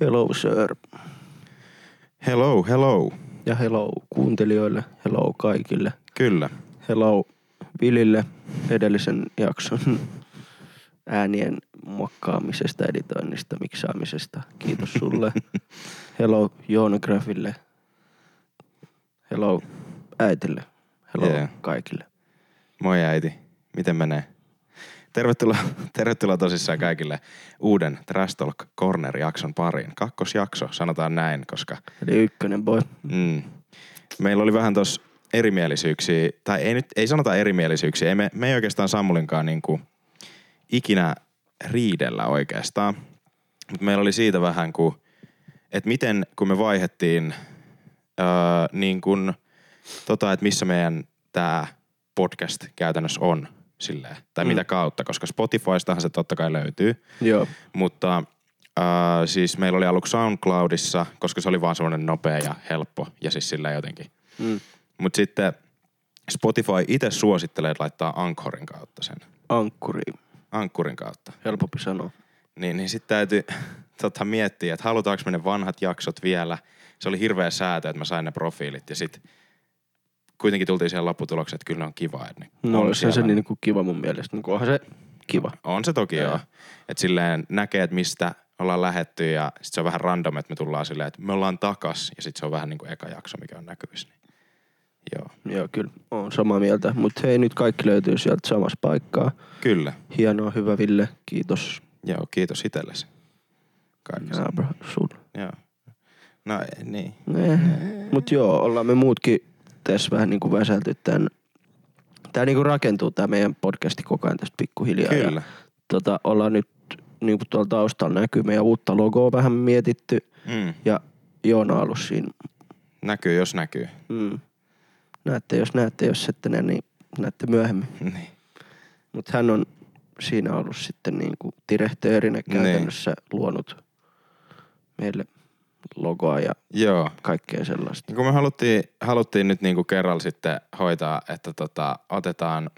Hello sir. Hello, hello. Ja hello kuuntelijoille, hello kaikille. Kyllä. Hello Vilille edellisen jakson äänien muokkaamisesta, editoinnista, miksaamisesta. Kiitos sulle. hello Joona Grafille. Hello äitille. Hello Yeah. kaikille. Moi äiti. Miten menee? Tervetuloa, tervetuloa tosissaan kaikille uuden Trash Talk Corner-jakson pariin. Kakkosjakso, sanotaan näin, koska Eli ykkönen boy. mm, meillä oli vähän tos erimielisyyksiä, tai ei nyt, ei sanota erimielisyyksiä, ei me, me ei oikeastaan Sammulinkaan niinku ikinä riidellä oikeastaan. Mutta meillä oli siitä vähän kuin, että miten kun me vaihettiin öö, niin kuin, tota, että missä meidän tämä podcast käytännössä on silleen, tai Mm. mitä kautta, koska Spotifystahan se totta kai löytyy, Joo. mutta äh, siis meillä oli aluksi SoundCloudissa, koska se oli vaan semmoinen nopea ja helppo ja siis sillä jotenkin. Mm. Mutta sitten Spotify itse suosittelee, että laittaa Anchorin kautta sen. Ankkuri. Ankkurin kautta. Helpompi sanoa. Niin, niin sitten täytyy tota, miettiä, että halutaanko me ne vanhat jaksot vielä. Se oli hirveä säätö, että mä sain ne profiilit ja sitten kuitenkin tultiin siihen lopputulokseen, että kyllä on kiva. Että ne No on on se, se niin kuin kiva mun mielestä. Niin kuin onhan se kiva. On se toki Joo. Että silleen näkee, että mistä ollaan lähetty ja sit se on vähän random, että me tullaan silleen, että me ollaan takas ja sitten se on vähän niin kuin eka jakso, mikä on näkyvissä. Niin. Joo, Joo, kyllä. on samaa mieltä. Mutta hei, nyt kaikki löytyy sieltä samasta paikkaa. kyllä. Hienoa, hyvä Ville. Kiitos. Joo, kiitos itsellesi. Kaikesta. Jaa, bro, sul. Joo. No niin. Nee. Mut joo, ollaan me muutkin tässä vähän niinku väsälty tän. Tää niinku rakentuu tää meidän podcasti koko ajan tästä pikkuhiljaa. Kyllä. Ja, tota, ollaan nyt niinku tuolla taustalla näkyy meidän uutta logoa vähän mietitty. Mm. Ja Joona on ollut siinä. Näkyy, jos näkyy. Mm. Näette, jos näette, jos ette näe, niin näette myöhemmin. niin. Mutta hän on siinä ollut sitten niin kuin direktöörinä Niin. käytännössä luonut meille logoa ja Joo. kaikkea sellaista. Niin kun me haluttiin, haluttiin nyt niinku kerralla sitten hoitaa, että tota, otetaan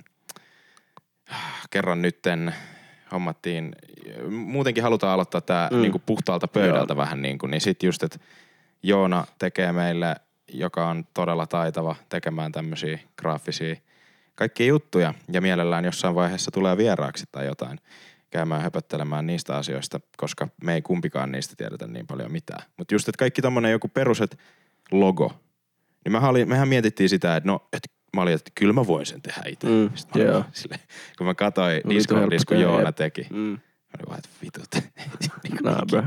kerran nytten hommattiin, muutenkin halutaan aloittaa tämä Mm. niinku puhtaalta pöydältä Joo. vähän niinku, niin sitten just, että Joona tekee meille, joka on todella taitava tekemään tämmöisiä graafisia kaikkia juttuja ja mielellään jossain vaiheessa tulee vieraaksi tai jotain käymään höpöttelemään niistä asioista, koska me ei kumpikaan niistä tiedetä niin paljon mitään. Mutta just, että kaikki tommonen joku peruset logo, niin mehän, oli, mehän mietittiin sitä, että no, että mä olin, että kyllä mä voin sen tehdä itse. Mm, Sitten mä olin joo. vaan silleen, kun mä katsoin No, kun helppo tehdä, Joona teki, Mm. Mä olin vaan, että vitut. Niin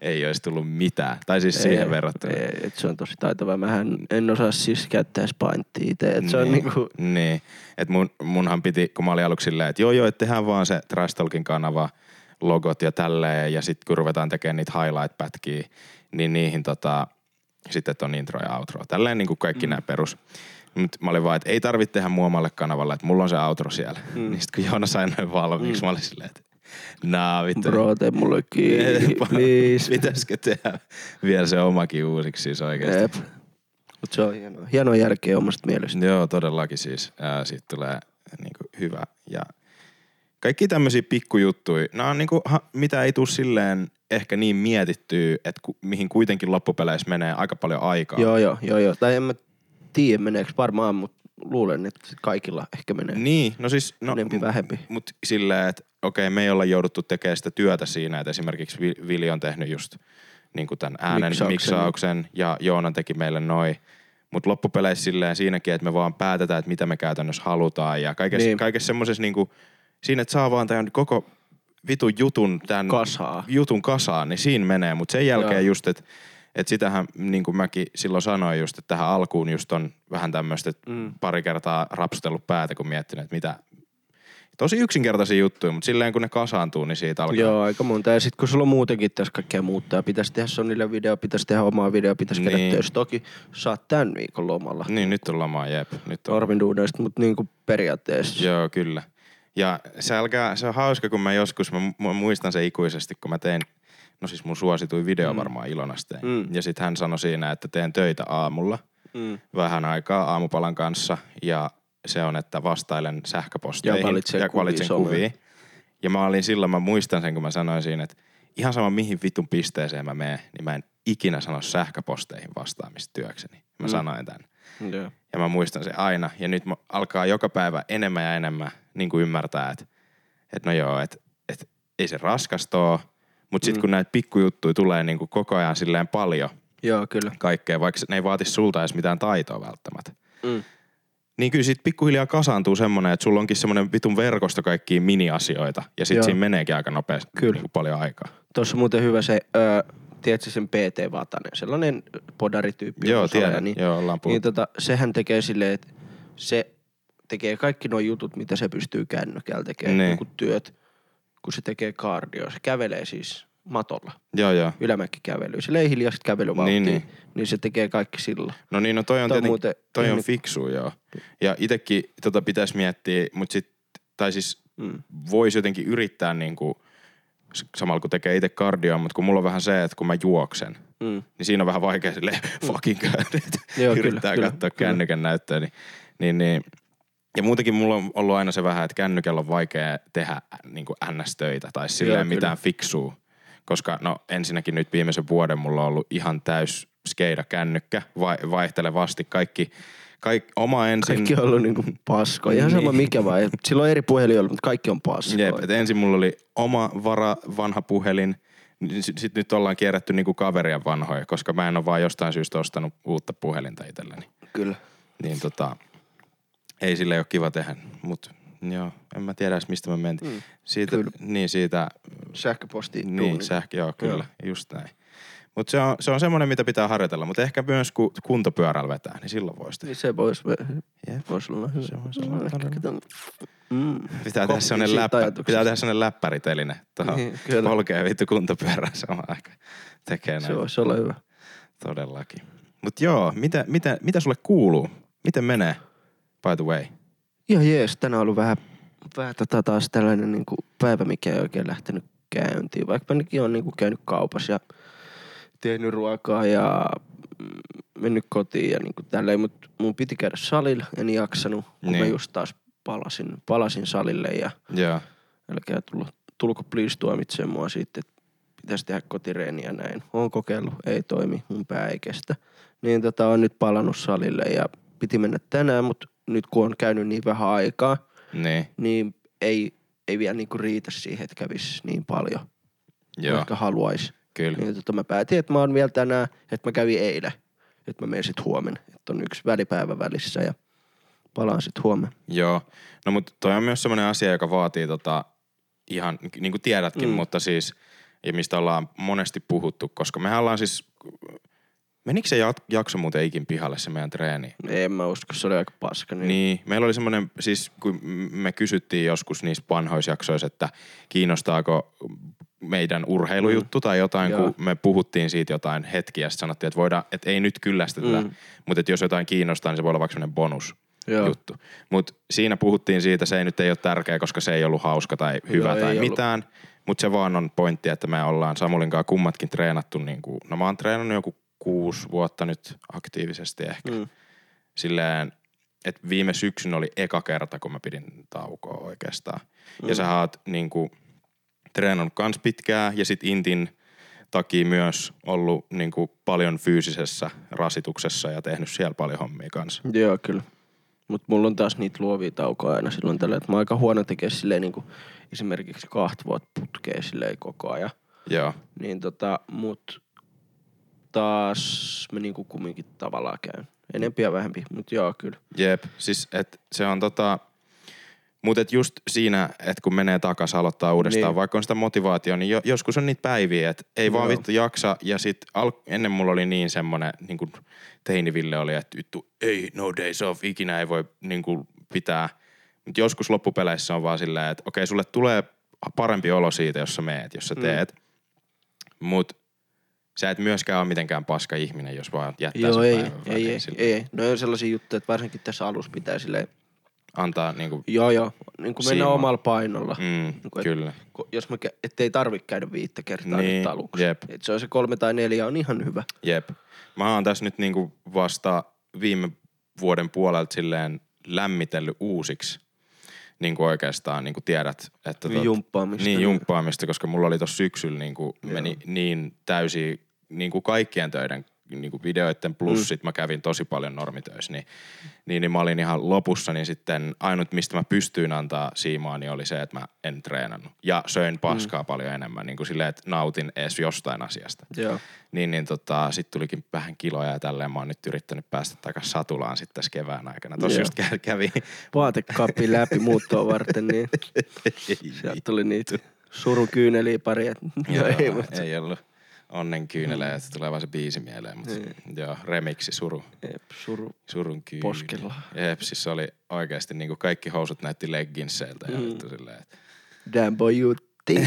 ei olisi tullut mitään. Tai siis siihen verrattuna. Ei, et se on tosi taitava. Mähän en osaa siis käyttää spainttia itse. Et se on niinku, Niin. Et mun, munhan piti, kun mä olin aluksi silleen, että joo joo, että tehdään vaan se Trash Talkin kanava, logot ja tälleen. Ja sitten kun ruvetaan tekemään niitä highlight-pätkiä, niin niihin tota, sitten on intro ja outro. Tälleen niin kuin kaikki mm. nämä perus. Mutta mä olin vaan, että ei tarvitse tehdä muomalle kanavalle, että mulla on se outro siellä. Mm. Niin sitten kun Joona sai noin valmiiksi, mm. mä olin silleen, että naa vittu. bro, tee mulle kiinni, please. Pitäisikö tehdä vielä se omakin uusiksi siis oikeasti? Jep. Mut se on hienoa. Hienoa järkeä omasta mielestä. Joo, todellakin siis. Ää, siitä tulee niinku hyvä. Ja kaikki tämmöisiä pikkujuttuja, nämä on niinku, ha, mitä ei tule silleen ehkä niin mietittyä, että ku, mihin kuitenkin loppupeleissä menee aika paljon aikaa. Joo, joo, joo, joo. Tai en mä tiedä meneekö varmaan, mutta luulen, että kaikilla ehkä menee. Niin, no siis... No, Enempi, vähempi. Mutta silleen, että okei, me ei olla jouduttu tekemään sitä työtä siinä, että esimerkiksi Vi- Vili on tehnyt just niin kuin tämän äänen Miksauksen. miksauksen, ja Joona teki meille noin. Mutta loppupeleissä silleen siinäkin, että me vaan päätetään, että mitä me käytännössä halutaan. Ja kaikessa, Niin. niin. kaikessa semmoisessa niinku, siinä, että saa vaan tämän koko vitun jutun, tämän Kasaa. jutun kasaan, niin siinä menee. Mutta sen jälkeen Joo. just, että et sitähän, niin kuin mäkin silloin sanoin just, että tähän alkuun just on vähän tämmöistä, Mm. pari kertaa rapsutellut päätä, kun miettinyt, että mitä, tosi yksinkertaisia juttuja, mutta silleen kun ne kasaantuu, niin siitä alkaa. Joo, aika monta. Ja sit kun sulla on muutenkin tässä kaikkea muuttaa, pitäisi tehdä Sonille video, pitäisi tehdä omaa video, pitäisi käydä Niin. töissä. Toki saat tämän viikon lomalla. Niin, nyt on loma, jep. Nyt on. Arvin duudesta, mutta niin kuin periaatteessa. Joo, kyllä. Ja se, alkaa, se on hauska, kun mä joskus, mä, mä muistan se ikuisesti, kun mä tein, no siis mun suosituin video Mm. varmaan Ilonas tein. Mm. Ja sitten hän sanoi siinä, että teen töitä aamulla Mm. vähän aikaa aamupalan kanssa ja se on, että vastailen sähköposteihin Ja valitsen ja kuvia valitsen someen. kuvia. Ja mä olin silloin, mä muistan sen, kun mä sanoin siinä, että ihan sama mihin vitun pisteeseen mä menen, niin mä en ikinä sano sähköposteihin vastaamista työkseni. Mä Mm. sanoin tämän. Joo. Ja mä muistan se aina. Ja nyt mä alkaa joka päivä enemmän ja enemmän niin kuin ymmärtää, että, että no joo, että, että ei se raskasta ole. Mutta sitten Mm. kun näitä pikkujuttuja tulee niin kuin koko ajan silleen paljon Joo, kyllä. kaikkea, vaikka ne ei vaatisi sulta edes mitään taitoa välttämättä. Mm. Niin kyllä sit pikkuhiljaa kasaantuu semmonen, että sulla onkin semmonen vitun verkosto kaikkia mini-asioita. Ja sit Joo. siinä meneekin aika nopeasti Kyllä. niin kuin paljon aikaa. Tuossa on muuten hyvä se, öö, tiedätkö sen PT Vatanen, sellainen podarityyppi. Joo, tiedän. Niin, Joo, ollaan niin tota, sehän tekee silleen, että se tekee kaikki nuo jutut, mitä se pystyy kännykällä tekemään, niin työt, kun se tekee kardioa. Se kävelee siis matolla, Joo, joo. ylämäkikävelyä. Sillä ei hiljaista kävelyvauhtia, Niin, niin, niin. se tekee kaikki sillä. No niin, no toi on, Toi muuten toi on fiksu, joo. Ja itekin tota pitäisi miettiä, mutta sit, tai siis Mm. voisi jotenkin yrittää niinku, samalla kun tekee itse kardioa, mutta kun mulla on vähän se, että kun mä juoksen, Mm. niin siinä on vähän vaikea sille fucking käydä, että Joo, yrittää kyllä, katsoa kyllä. kännykän näyttöä. Niin, niin, niin, ja muutenkin mulla on ollut aina se vähän, että kännykällä on vaikea tehdä niin NS-töitä tai silleen Joo, kyllä. mitään fiksua. Koska no ensinnäkin nyt viimeisen vuoden mulla on ollut ihan täys skeida kännykkä, vai, vaihtelevasti kaikki, kaikki oma ensin. Kaikki on ollut niinku paskoja. Ihan sama Niin. mikä vai. Silloin on eri puhelin ollut, mutta kaikki on paskoja. Jep, et ensin mulla oli oma vara, vanha puhelin, sitten sit nyt ollaan kierrätty niinku kaveria vanhoja, koska mä en ole vaan jostain syystä ostanut uutta puhelinta itselleni. Kyllä. Niin tota, ei sille ole kiva tehdä, mutta joo, en mä tiedä edes mistä mä mentiin. Mm, siitä, kyllä. niin siitä, Sähköposti. niin sähkö, joo kyllä, just näin. Mutta se on, se on semmoinen, mitä pitää harjoitella, mutta ehkä myös kun kuntopyörällä vetää, niin silloin voisi tehdä. Niin se voisi Jep. vois olla hyvä. Se Mm. Pitää tehdä siitä läppä, pitää tehdä semmoinen läppäriteline tuohon Niin, polkeen vittu kuntopyörään samaan aikaan. Tekee Se näin. voisi olla hyvä. Todellakin. Mut joo, mitä, mitä, mitä sulle kuuluu? Miten menee, by the way? Ihan jees, tänään on ollut vähän, vähän tota taas tällainen niin kuin päivä, mikä ei oikein lähtenyt käyntiin. Vaikka mäkin on niin kuin käynyt kaupassa ja tehnyt ruokaa ja mm, mennyt kotiin ja niin kuin tälleen, mutta mun piti käydä salilla, en jaksanut, kun Niin. mä just taas palasin, palasin salille ja Joo. älkää tulko, tulko please tuomitsee mua sitten, että pitäisi tehdä kotireeniä ja näin. Oon kokeillut, ei toimi, mun pää ei kestä. Niin tota, on nyt palannut salille ja piti mennä tänään, mutta nyt kun on käynyt niin vähän aikaa, Niin, niin ei, ei vielä niinku riitä siihen, että kävisi niin paljon, joo, vaikka haluaisi. kyllä. Niin tota, mä päätin, että mä oon vielä tänään, että mä kävin eilen, että mä menen sit huomenna. Että on yksi välipäivä välissä ja palaan sit huomenna. Joo. No mutta toi on myös semmoinen asia, joka vaatii tota ihan, niin kuin tiedätkin. Mm. mutta siis, ja mistä ollaan monesti puhuttu, koska mehän ollaan siis, menikö se jak- jakso muuten ikin pihalle se meidän treeni? En mä usko, se oli aika paska. Niin. Niin, meillä oli semmoinen, siis kun me kysyttiin joskus niissä vanhoissa jaksoissa, että kiinnostaako meidän urheilujuttu mm. tai jotain, Joo. kun me puhuttiin siitä jotain hetkiä, ja sitten sanottiin, että, voidaan, että ei nyt kyllästetä, mm. Mutta että jos jotain kiinnostaa, niin se voi olla vaikka semmoinen bonus Joo. juttu. Mutta siinä puhuttiin siitä, se ei nyt ei ole tärkeä, koska se ei ollut hauska tai hyvä Joo, tai mitään. Mutta se vaan on pointti, että me ollaan Samulin kanssa kummatkin treenattu, niin kuin, no mä oon treenannut joku kuusi vuotta nyt aktiivisesti ehkä. Mm. Silleen, että viime syksyn oli eka kerta, kun mä pidin taukoa oikeastaan. Mm. Ja sä oot niin kuin, treenannut kans pitkään ja sit Intin takia myös ollut niin kuin, paljon fyysisessä rasituksessa ja tehnyt siellä paljon hommia kanssa. Joo, kyllä. Mutta mulla on taas niitä luovia taukoja aina silloin tällä, että mä oon aika huono tekee silleen niin kuin esimerkiksi kahta vuotta putkeen silleen koko ajan. Joo, Niin tota, mut taas mä niinku kumminkin tavallaan käyn. Enempi ja vähempi, mut joo kyllä. jep. Siis et se on tota, mutta et just siinä, että kun menee takaisin aloittaa uudestaan, niin. Vaikka on sitä motivaatiota, niin jo, joskus on niitä päiviä, että ei vaan Joo. vittu jaksa. Ja sit al- ennen mulla oli niin semmonen, niin kuin teiniville oli, että vittu ei no days off, ikinä ei voi niin kuin pitää. Mutta joskus loppupeleissä on vaan silleen, että okei, sulle tulee parempi olo siitä, jos sä meet, jos sä Mm. teet. Sä et myöskään ole mitenkään paska ihminen, jos vaan jättää joo, sen ei, ei, ei, sille. ei, ei. No on sellaisia juttuja, että varsinkin tässä alussa pitää silleen, Antaa niinku, joo joo, niin kuin mennä omalla painolla. mm, Niin kuin, et- kyllä. Jos mä, kä- ettei tarvitse käydä viittä kertaa Niin, nyt aluksi. jep. Et se on se kolme tai neljä on ihan hyvä. Jep. Mä oon tässä nyt niinku vasta viime vuoden puolelta silleen lämmitellyt uusiksi niin kuin oikeastaan niin kuin tiedät, että tot, Jumppaamista. niin jumppaamista, koska mulla oli tuossa syksyllä niin kuin meni niin täysi niin kuin kaikkien töiden niin kuin videoiden plus mm. sit mä kävin tosi paljon normitöissä, niin, niin, niin mä olin ihan lopussa, niin sitten ainut mistä mä pystyin antaa siimaa, niin oli se, että mä en treenannut. Ja söin paskaa mm. paljon enemmän, niin kuin silleen, että nautin edes jostain asiasta. Joo. Niin, niin tota, sit tulikin vähän kiloja ja tälleen mä oon nyt yrittänyt päästä takaisin satulaan sitten tässä kevään aikana. Tossa Joo. just kä- kävi. Vaatekappi läpi muuttoa varten, niin sieltä tuli niitä surun kyyneliä pari. Et, Joo, ei, mutta ei ollut onnen kyyneleitä, että tulee vaan se biisi mieleen, mutta joo, remiksi suru, Jep, suru surun kyyn. poskella. Jep, siis se oli oikeasti niinku kaikki housut näytti legginsseiltä ja Mm. vittu silleen, että Damn boy you think.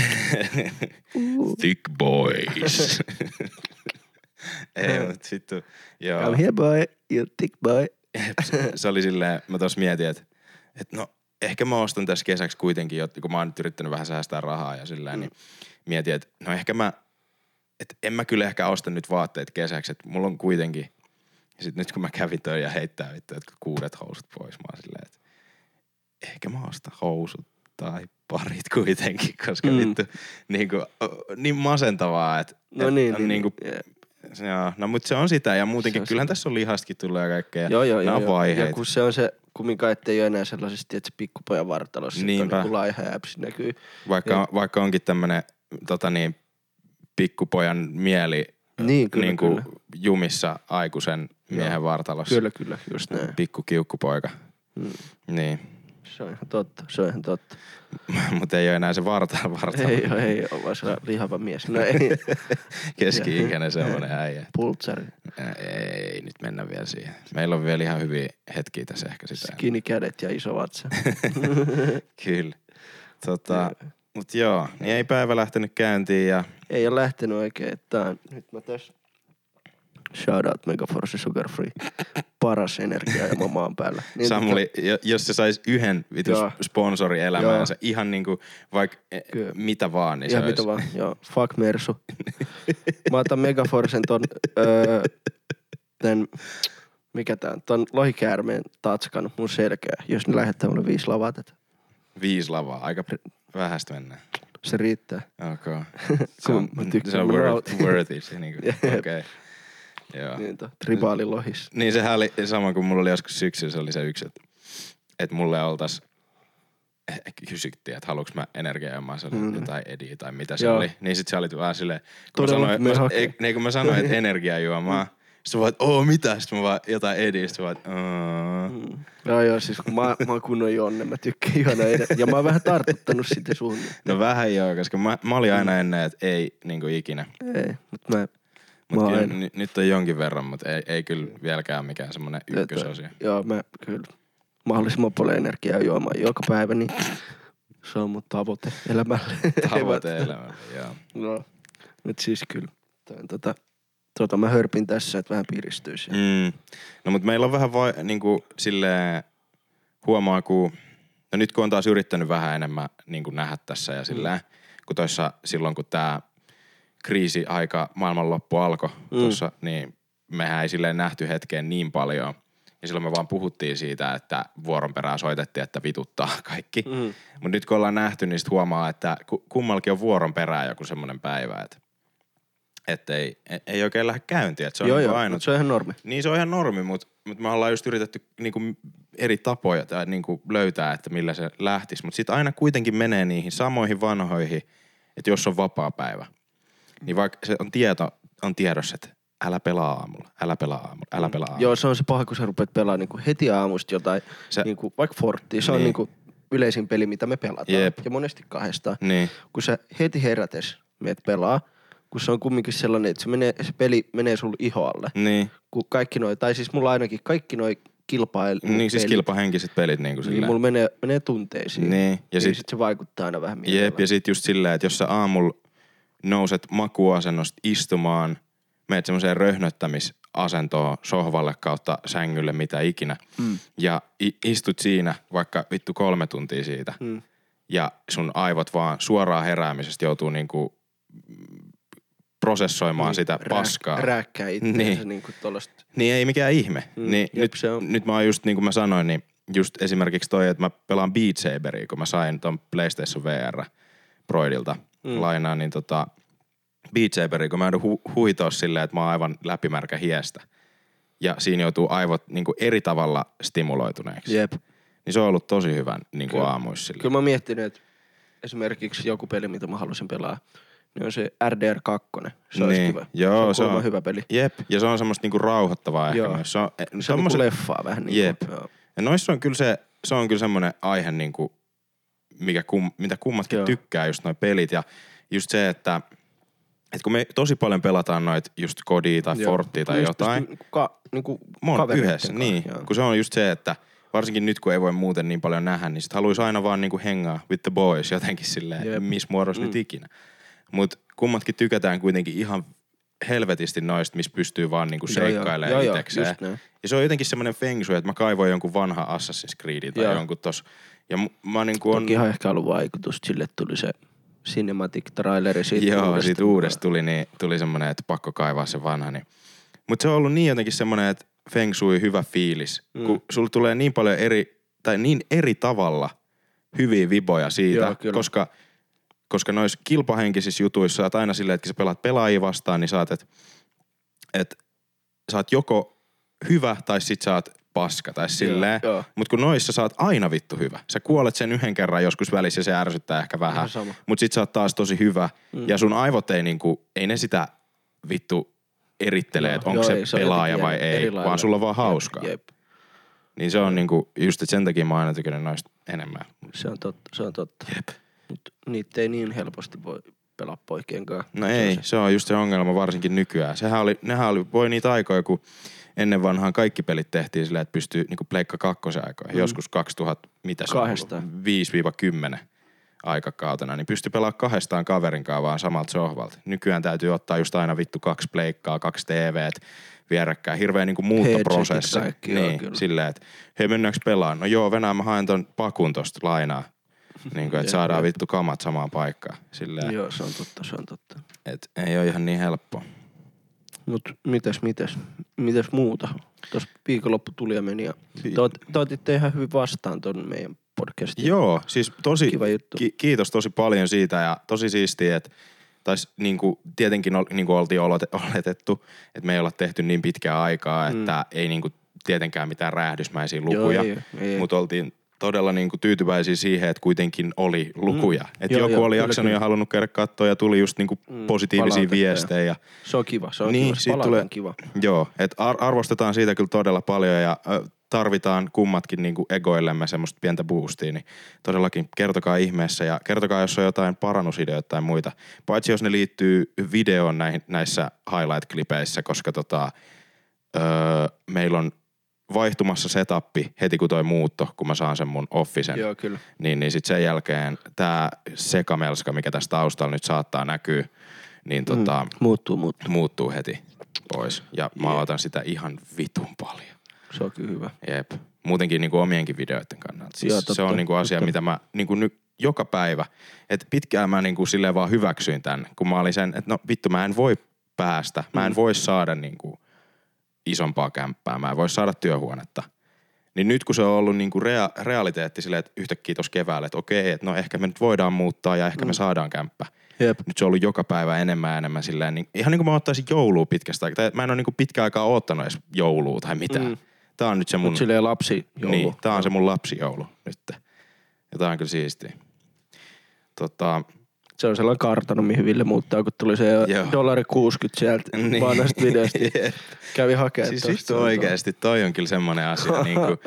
thick boys. ei, mutta vittu, joo. Come here boy, you thick boy. Jep, se- se oli silleen, mä tos mietin, että, että no ehkä mä ostan tässä kesäksi kuitenkin, kun mä oon nyt yrittänyt vähän säästää rahaa ja silleen, mm. niin mietin, että no ehkä mä, että en mä kyllä ehkä osta nyt vaatteet kesäksi, että mulla on kuitenkin, ja sit nyt kun mä kävin töihin ja heittää vittu jotkut kuudet housut pois, mä oon silleen, että ehkä mä ostan housut tai parit kuitenkin, koska Mm. vittu niin, kuin, niin masentavaa, että No et niin, on niin, niin kuin, niin, Joo, no mutta se on sitä ja muutenkin, Se kyllähän tässä on lihastakin tullut ja kaikkea. Joo, joo, Nämä joo. Ja kun se on se, kumminkaan ettei ole enää sellaisesti, että se pikkupojan vartalossa sit on niin laiha ja äpsi näkyy. Vaikka, vaikka onkin tämmönen tota niin, pikkupojan mieli Niin, kyllä, niin kuin kyllä. jumissa aikuisen miehen vartalossa. Kyllä, kyllä, just näin. Pikku kiukkupoika. Mm. Niin. Se on ihan totta, se on ihan totta. Mutta ei ole enää se varta, vartalo. Ei ole, ei ole, vaan se on lihava mies. No ei, Keski-ikäinen semmonen äijä. pultsari. Ei nyt mennä vielä siihen. Meillä on vielä ihan hyviä hetkiä tässä ehkä sitä. Skinny kädet ja iso vatsa. Kyllä. Tota, mut joo, niin ei päivä lähtenyt käyntiin ja ei ole lähtenyt oikein. On, nyt mä tässä shout out Megaforce Sugar Free. Paras energia ja maan päällä. Niin Samuli, jo- jos se sais yhden vitus Joo. sponsori elämäänsä, ihan niinku vaikka eh, Kyllä. mitä vaan, niin Ihan se mitä olisi. vaan, joo. Fuck Mersu. Mä otan Megaforcen ton, öö, tän, mikä tää on, ton lohikäärmeen tatskan mun selkeä, jos ne lähettää mulle viisi lavaa tätä. Viisi lavaa, aika vähästä mennään. Se riittää. Ok. Se on, mä tykkään, se on mä worth, worthy. Se niinku, okei. Okay. Joo. Niin, to, tribaalilohis. Niin sehän oli sama kuin mulla oli joskus syksyllä, se oli se yksi, että, että mulle oltais eh, kysyttiin, että haluuks mä energiaa, sanoin Mm. mm. jotain ediä tai mitä se Joo. oli. Niin sit sä olit vähän silleen, kun mä sanoin, mä, ei, niin kun mä sanoin, että energiajuomaa, sit mä vaan, oo mitä, sit mä vaan jotain ediä, sit mä vaan. Mm. Joo, joo, siis kun mä, mä oon kunnon Jonne, mä tykkään juoda edes. Ja mä oon vähän tartuttanut sitä suhun. No vähän joo, koska mä, mä olin aina ennen, että ei niinku ikinä. Ei, mutta mä, mä Mutta oon kyllä, n- nyt on jonkin verran, mutta ei, ei kyllä vieläkään mikään semmonen ykkösasia. Joo, mä kyllä mahdollisimman paljon energiaa juomaan joka päivä, niin se on mun tavoite elämälle. Tavoite elämällä, joo. No, nyt siis kyllä. Tän, tota, tota mä hörpin tässä, että vähän piristyisi. Mm. Mm. No mutta meillä on vähän vai, niinku silleen, huomaa kun, no nyt kun on taas yrittänyt vähän enemmän niinku nähdä tässä ja silleen, kun toissa silloin kun tää kriisi-aika maailmanloppu alkoi Mm. tuossa, niin mehän ei silleen nähty hetkeen niin paljon. Ja silloin me vaan puhuttiin siitä, että vuoron perään soitettiin, että vituttaa kaikki. Mm. Mutta nyt kun ollaan nähty, niin sit huomaa, että ku- kummallakin on vuoron perään joku semmoinen päivä, että et ei, ei oikein lähde käyntiin. Että se on Joo, niinku joo, ainut mutta se on ihan normi. niin se on ihan normi, mutta mut me ollaan just yritetty niinku eri tapoja tai niinku löytää, että millä se lähtisi. Mutta sitten aina kuitenkin menee niihin samoihin vanhoihin, että jos on vapaa päivä, niin vaikka se on tieto, on tiedossa, että älä pelaa aamulla, älä pelaa aamulla, älä pelaa aamulla. Joo, se on se paha, kun sä rupeat pelaamaan niinku heti aamusta jotain, Se- niinku, vaikka Forttia. Se on Niin. niinku yleisin peli, mitä me pelataan. Jep. Ja monesti kahdestaan. Niin, Kun sä heti herätes meet pelaa, kun se on kumminkin sellainen, että se, menee, se peli menee sulle ihoalle. niin, Kun kaikki noi, tai siis mulla ainakin kaikki noi kilpail... niin siis pelit, kilpahenkiset pelit niin kuin Niin mulla menee, menee tunteisiin. Niin, ja ja sit- sit, se vaikuttaa aina vähän Jep, mielellä. ja sit just silleen, että jos sä aamulla nouset makuasennosta istumaan, meet semmoiseen röhnöttämisasentoon sohvalle kautta sängylle, mitä ikinä, Mm. ja istut siinä vaikka vittu kolme tuntia siitä, Mm. ja sun aivot vaan suoraan heräämisestä joutuu niinku prosessoimaan Niin, sitä paskaa. Rääkkää itseänsä Niin. niin. niinku tollasta. Niin ei mikään ihme. Mm, niin jep, nyt, se on. nyt mä oon just niin kuin mä sanoin, niin just esimerkiksi toi, että mä pelaan Beat Saberia, kun mä sain ton PlayStation VR Broidilta mm. lainaa, niin tota, Beat Saberia, kun mä joudun hu- huitoa silleen, että mä oon aivan läpimärkä hiestä. Ja siinä joutuu aivot niin kuin eri tavalla stimuloituneeksi. Jep. Niin se on ollut tosi hyvä niin kuin Kyllä. aamuissa silleen. Kyllä mä oon miettinyt, että esimerkiksi joku peli, mitä mä haluaisin pelaa, niin on se RDR2. Se olisi Niin. kiva. Joo, se on, se on- hyvä peli. Jep, ja se on semmoista niinku rauhoittavaa ehkä Joo. myös. Se on, e, Se on tommoset- niinku leffaa vähän niin Jep. Joo. Ja noissa on kyllä se, se on kyllä semmoinen aihe, niin kuin, mikä kum, mitä kummatkin Joo. tykkää, just noi pelit. Ja just se, että, että kun me tosi paljon pelataan noit just kodia tai Joo. Forttia tai Kun just jotain. pystyy Ka, niinku Mon yhdessä, niin. joo. Kun se on just se, että varsinkin nyt kun ei voi muuten niin paljon nähdä, niin sit haluaisi aina vaan niinku hengaa with the boys jotenkin silleen, missä muodossa Mm. nyt ikinä. Mut kummatkin tykätään kuitenkin ihan helvetisti noista, missä pystyy vaan niinku Joo, joo. seikkailemaan Joo, joo, itekseen. just näin. Ja se on jotenkin semmoinen feng shui, että mä kaivoin jonkun vanha Assassin's Creedin tai Joo. jonkun tos. Ja mä niinku on... Ihan ehkä ollut vaikutusta, sille tuli se cinematic traileri siitä Joo, uudesta. siitä uudesta tuli, niin, tuli semmoinen, että pakko kaivaa se vanha. Niin. Mutta se on ollut niin jotenkin semmoinen, että feng shui hyvä fiilis. Mm. Kun sulla tulee niin paljon eri, tai niin eri tavalla hyviä viboja siitä, Joo, kyllä. koska, koska noissa kilpahenkisissä jutuissa sä oot aina silleen, että kun sä pelaat pelaajia vastaan, niin sä oot, että et, sä oot joko hyvä tai sit sä oot paska tai silleen. joo. Mutta kun noissa sä oot aina vittu hyvä. Sä kuolet sen yhden kerran joskus välissä ja se ärsyttää ehkä vähän. Sama. Mut sit sä oot taas tosi hyvä. Mm. Ja sun aivot ei niinku, ei ne sitä vittu erittelee, että onko se ei, se pelaaja vai ei, eri lailla. vaan sulla on vaan hauskaa. Jep, Niin se on niinku, just että sen takia mä aina tykännyt noista enemmän. se on totta, se on totta. Jep. Mut niitä ei niin helposti voi pelaa poikien kanssa. No ei, se. on just se ongelma varsinkin nykyään. Sehän oli, nehän oli, voi niitä aikoja, kun ennen vanhaan kaikki pelit tehtiin silleen, että pystyy niinku Pleikka kakkosen aikoihin. Mm. Joskus 2000, mitä se on Kahdestaan. ollut? 5-10 aikakautena, niin pystyi pelaamaan kahdestaan kaverin kanssa vaan samalta sohvalta. Nykyään täytyy ottaa just aina vittu kaksi pleikkaa, kaksi TVt vierekkäin. Hirveä niinku muuttoprosessi. Kaikki, niin, silleen, että hei mennäänkö pelaan? No joo, Venäjä mä haen ton pakun tosta lainaa. Niin kuin, että Jep, saadaan jep. vittu kamat samaan paikkaan. Silleen, Joo, se on totta, se on totta. et ei ole ihan niin helppo. Mut mitäs, mitäs, mitäs muuta? Tuossa viikonloppu tuli ja meni ja te, oot, te otitte ihan hyvin vastaan ton meidän podcastin. Joo, siis tosi, Kiva juttu. Ki- kiitos tosi paljon siitä ja tosi siistiä, että tais niinku, tietenkin ol, niinku oltiin oletettu, että me ei olla tehty niin pitkää aikaa, että ei niinku tietenkään mitään räjähdysmäisiä lukuja, Mm. ei, ei. mutta oltiin todella niinku tyytyväisiä siihen, että kuitenkin oli lukuja. Mm. Että joku joo, oli kyllä, jaksanut kyllä. ja halunnut käydä katsoa ja tuli just niinku Mm, positiivisia palautetta ja- viestejä. Se on kiva, se on Niin, kiva. Se tulee- kiva. Joo, että ar- arvostetaan siitä kyllä todella paljon ja tarvitaan kummatkin niinku egoillemme semmoista pientä boostia, niin todellakin kertokaa ihmeessä ja kertokaa, jos on jotain parannusideoita tai muita. Paitsi jos ne liittyy videoon näihin, näissä highlight-klipeissä, koska tota, öö, meillä on vaihtumassa setappi heti kun toi muutto, kun mä saan sen mun offisen. Joo, kyllä. Niin, niin sitten sen jälkeen tämä sekamelska, mikä tässä taustalla nyt saattaa näkyä, niin tota, Mm, muuttuu, muuttuu. muuttuu heti pois. Ja mä Jep. otan sitä ihan vitun paljon. Se on kyllä hyvä. Jep. Muutenkin niinku omienkin videoiden kannalta. Siis Joo, se totta, on niinku asia, totta. mitä mä niinku nyt joka päivä, että pitkään mä niinku silleen vaan hyväksyin tän, kun mä olin sen, että no vittu mä en voi päästä, mä en Mm. voi saada niinku isompaa kämppää, mä en voi saada työhuonetta. Niin nyt kun se on ollut niinku rea- realiteetti silleen, että yhtäkkiä tuossa keväällä, että okei, että no ehkä me nyt voidaan muuttaa ja ehkä me Mm. saadaan kämppä. Jep. Nyt se on ollut joka päivä enemmän ja enemmän silleen, niin ihan niin kuin mä ottaisin joulua pitkästä aikaa. Mä en ole niin kuin pitkään aikaa oottanut edes joulua tai mitään. Mm. Mm. Tää on nyt se mun, Mut silleen lapsi joulu. niin, tää on se mun lapsijoulu nyt. Ja tää on kyllä siistiä. Tota, Se on sellainen kartano, mihin Ville muuttaa, kun tuli se Joo. dollari 60 sieltä Niin. niin. vanhasta videosta. Kävi hakemaan siis tosta. vittu oikeesti, toi on kyllä semmonen asia, niin kuin,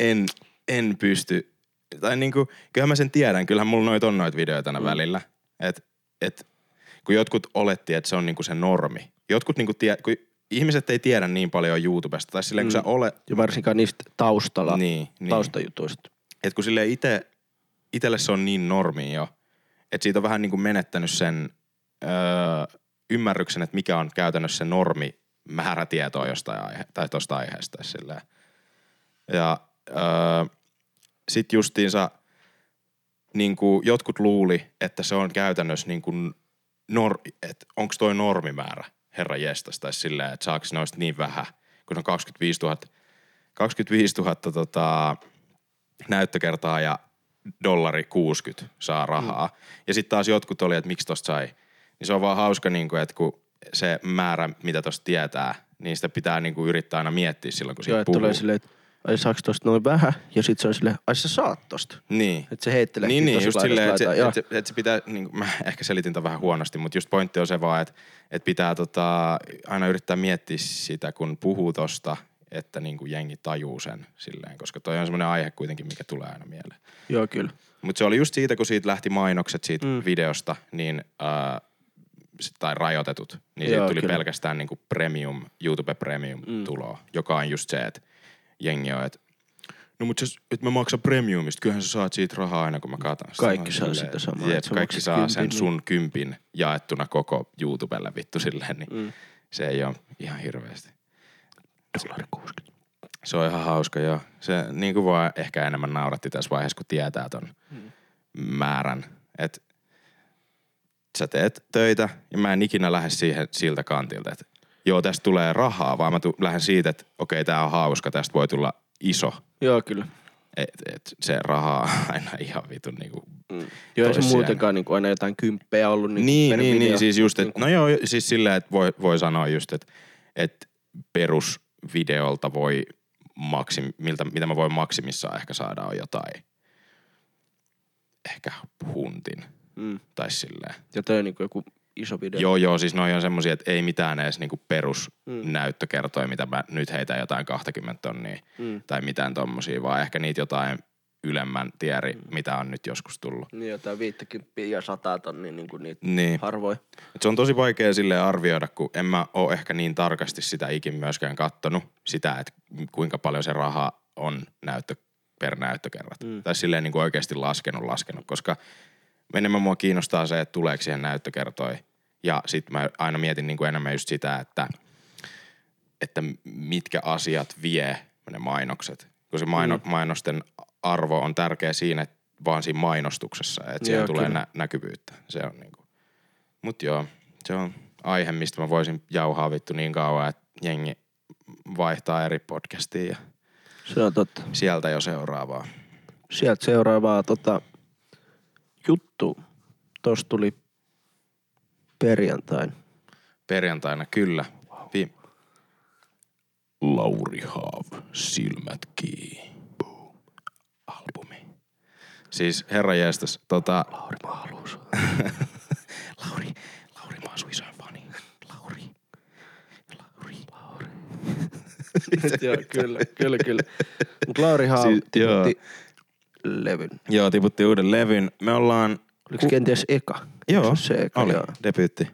en, en pysty, tai niin kuin, kyllähän mä sen tiedän, kyllähän mulla noit on noit videoita aina Mm. välillä, että et, kun jotkut oletti, että se on niinku se normi. Jotkut niinku tie, kun ihmiset ei tiedä niin paljon YouTubesta, tai silleen kun Mm. sä olet, Ja varsinkaan niistä taustalla, niin, niin. taustajutuista. että kun silleen ite, itelle se on niin normi jo, että siitä on vähän niin kuin menettänyt sen öö, ymmärryksen, että mikä on käytännössä normi määrätietoa jostain aihe, tai tosta aiheesta silleen. Ja öö, sit justiinsa niin kuin jotkut luuli, että se on käytännössä niin kuin nor, että onko toi normimäärä herra jestas, tai silleen, että saako noista niin vähän, kun on 25 000, 25 000 tota, näyttökertaa ja dollari 60 saa rahaa. Mm. Ja sitten taas jotkut oli, että miksi tosta sai. Niin se on vaan hauska, niin kuin, että kun se määrä, mitä tosta tietää, niin sitä pitää niin kuin yrittää aina miettiä silloin, kun Joo, siitä että puhuu. tulee silleen, että ai saaks tosta noin vähän? Ja sit se on silleen, ai sä saat tosta. Niin. Että se heittelee Niin, niin just silleen, että se. Joo. et se, et se pitää, niin kuin, mä ehkä selitin tämän vähän huonosti, mutta just pointti on se vaan, että, että pitää tota, aina yrittää miettiä sitä, kun puhuu tosta, että niin kuin jengi tajuu sen silleen, koska toi on semmoinen aihe kuitenkin, mikä tulee aina mieleen. Joo, kyllä. Mutta se oli just siitä, kun siitä lähti mainokset siitä Mm. videosta, niin, äh, tai rajoitetut, niin Joo, siitä tuli kyllä. pelkästään niinku premium, YouTube Premium Mm. tuloa, joka on just se, että jengi on, että no mut se, että mä maksan premiumista, kyllähän sä saat siitä rahaa aina, kun mä katan sitä. Kaikki saa silleen, sitä samaa, sä kaikki saa sen kympin, sun kympin jaettuna koko YouTubelle vittu silleen, niin Mm. se ei ole ihan hirveästi. Dollari 60. Se on ihan hauska, joo. Se niin kuin vaan ehkä enemmän nauratti tässä vaiheessa, kun tietää ton Mm. määrän. Että sä teet töitä ja mä en ikinä lähde siihen siltä kantilta, että joo, tästä tulee rahaa, vaan mä tu- lähden siitä, että okei, tää on hauska, tästä voi tulla iso. Joo, kyllä. Et, et se raha on aina ihan vitun niinku Mm. Joo, ei se muutenkaan niin kuin aina jotain kymppejä ollut. Niin, Niin, per niin, video. niin, siis just, että Niinku- no joo, siis silleen, että voi, voi sanoa just, että, että perusvideolta voi maksim, miltä, mitä mä voin maksimissaan ehkä saada on jotain, ehkä huntin Mm. tai silleen. Ja toi on niin joku iso video. Joo, joo, siis noi on semmosia, että ei mitään edes niinku Mm. näyttökertoja, mitä mä nyt heitän jotain 20 tonnia Mm. tai mitään tommosia, vaan ehkä niitä jotain ylemmän tieri, mitä on nyt joskus tullut. Niin jotain 50 ja 100 tonnia niin kuin niitä Niin. harvoin. Et se on tosi vaikea sille arvioida, kun en mä oo ehkä niin tarkasti sitä ikin myöskään kattonut, sitä, että kuinka paljon se raha on näyttö, per näyttökerrat. Mm. Mm. Tai silleen niin kuin oikeasti laskenut, laskenut, koska enemmän mua kiinnostaa se, että tuleeko siihen näyttökertoi. Ja sit mä aina mietin niin kuin enemmän just sitä, että, että mitkä asiat vie ne mainokset. Kun se maino, Mm. mainosten arvo on tärkeä siinä, että vaan siinä mainostuksessa, että siellä Joo, tulee kyllä. nä- näkyvyyttä. Se on niinku. Mut joo, se on aihe, mistä mä voisin jauhaa vittu niin kauan, että jengi vaihtaa eri podcastiin ja Se on totta. sieltä jo seuraavaa. Sieltä seuraavaa tota, juttu. Tuossa tuli perjantain. Perjantaina kyllä. Vi- Lauri Haav, silmät kiinni. Siis herra jästäs, tota... Lauri Maaluus. Lauri, Lauri, mä oon sun isoin fani. Lauri. Lauri. Lauri. joo, kyllä, kyllä, kyllä. Mut Lauri Haav Siis, tiputti levyn. Joo, tiputti uuden levyn. Me ollaan... Oliko kenties eka? Joo, se eka? oli. Joo. Debyytti.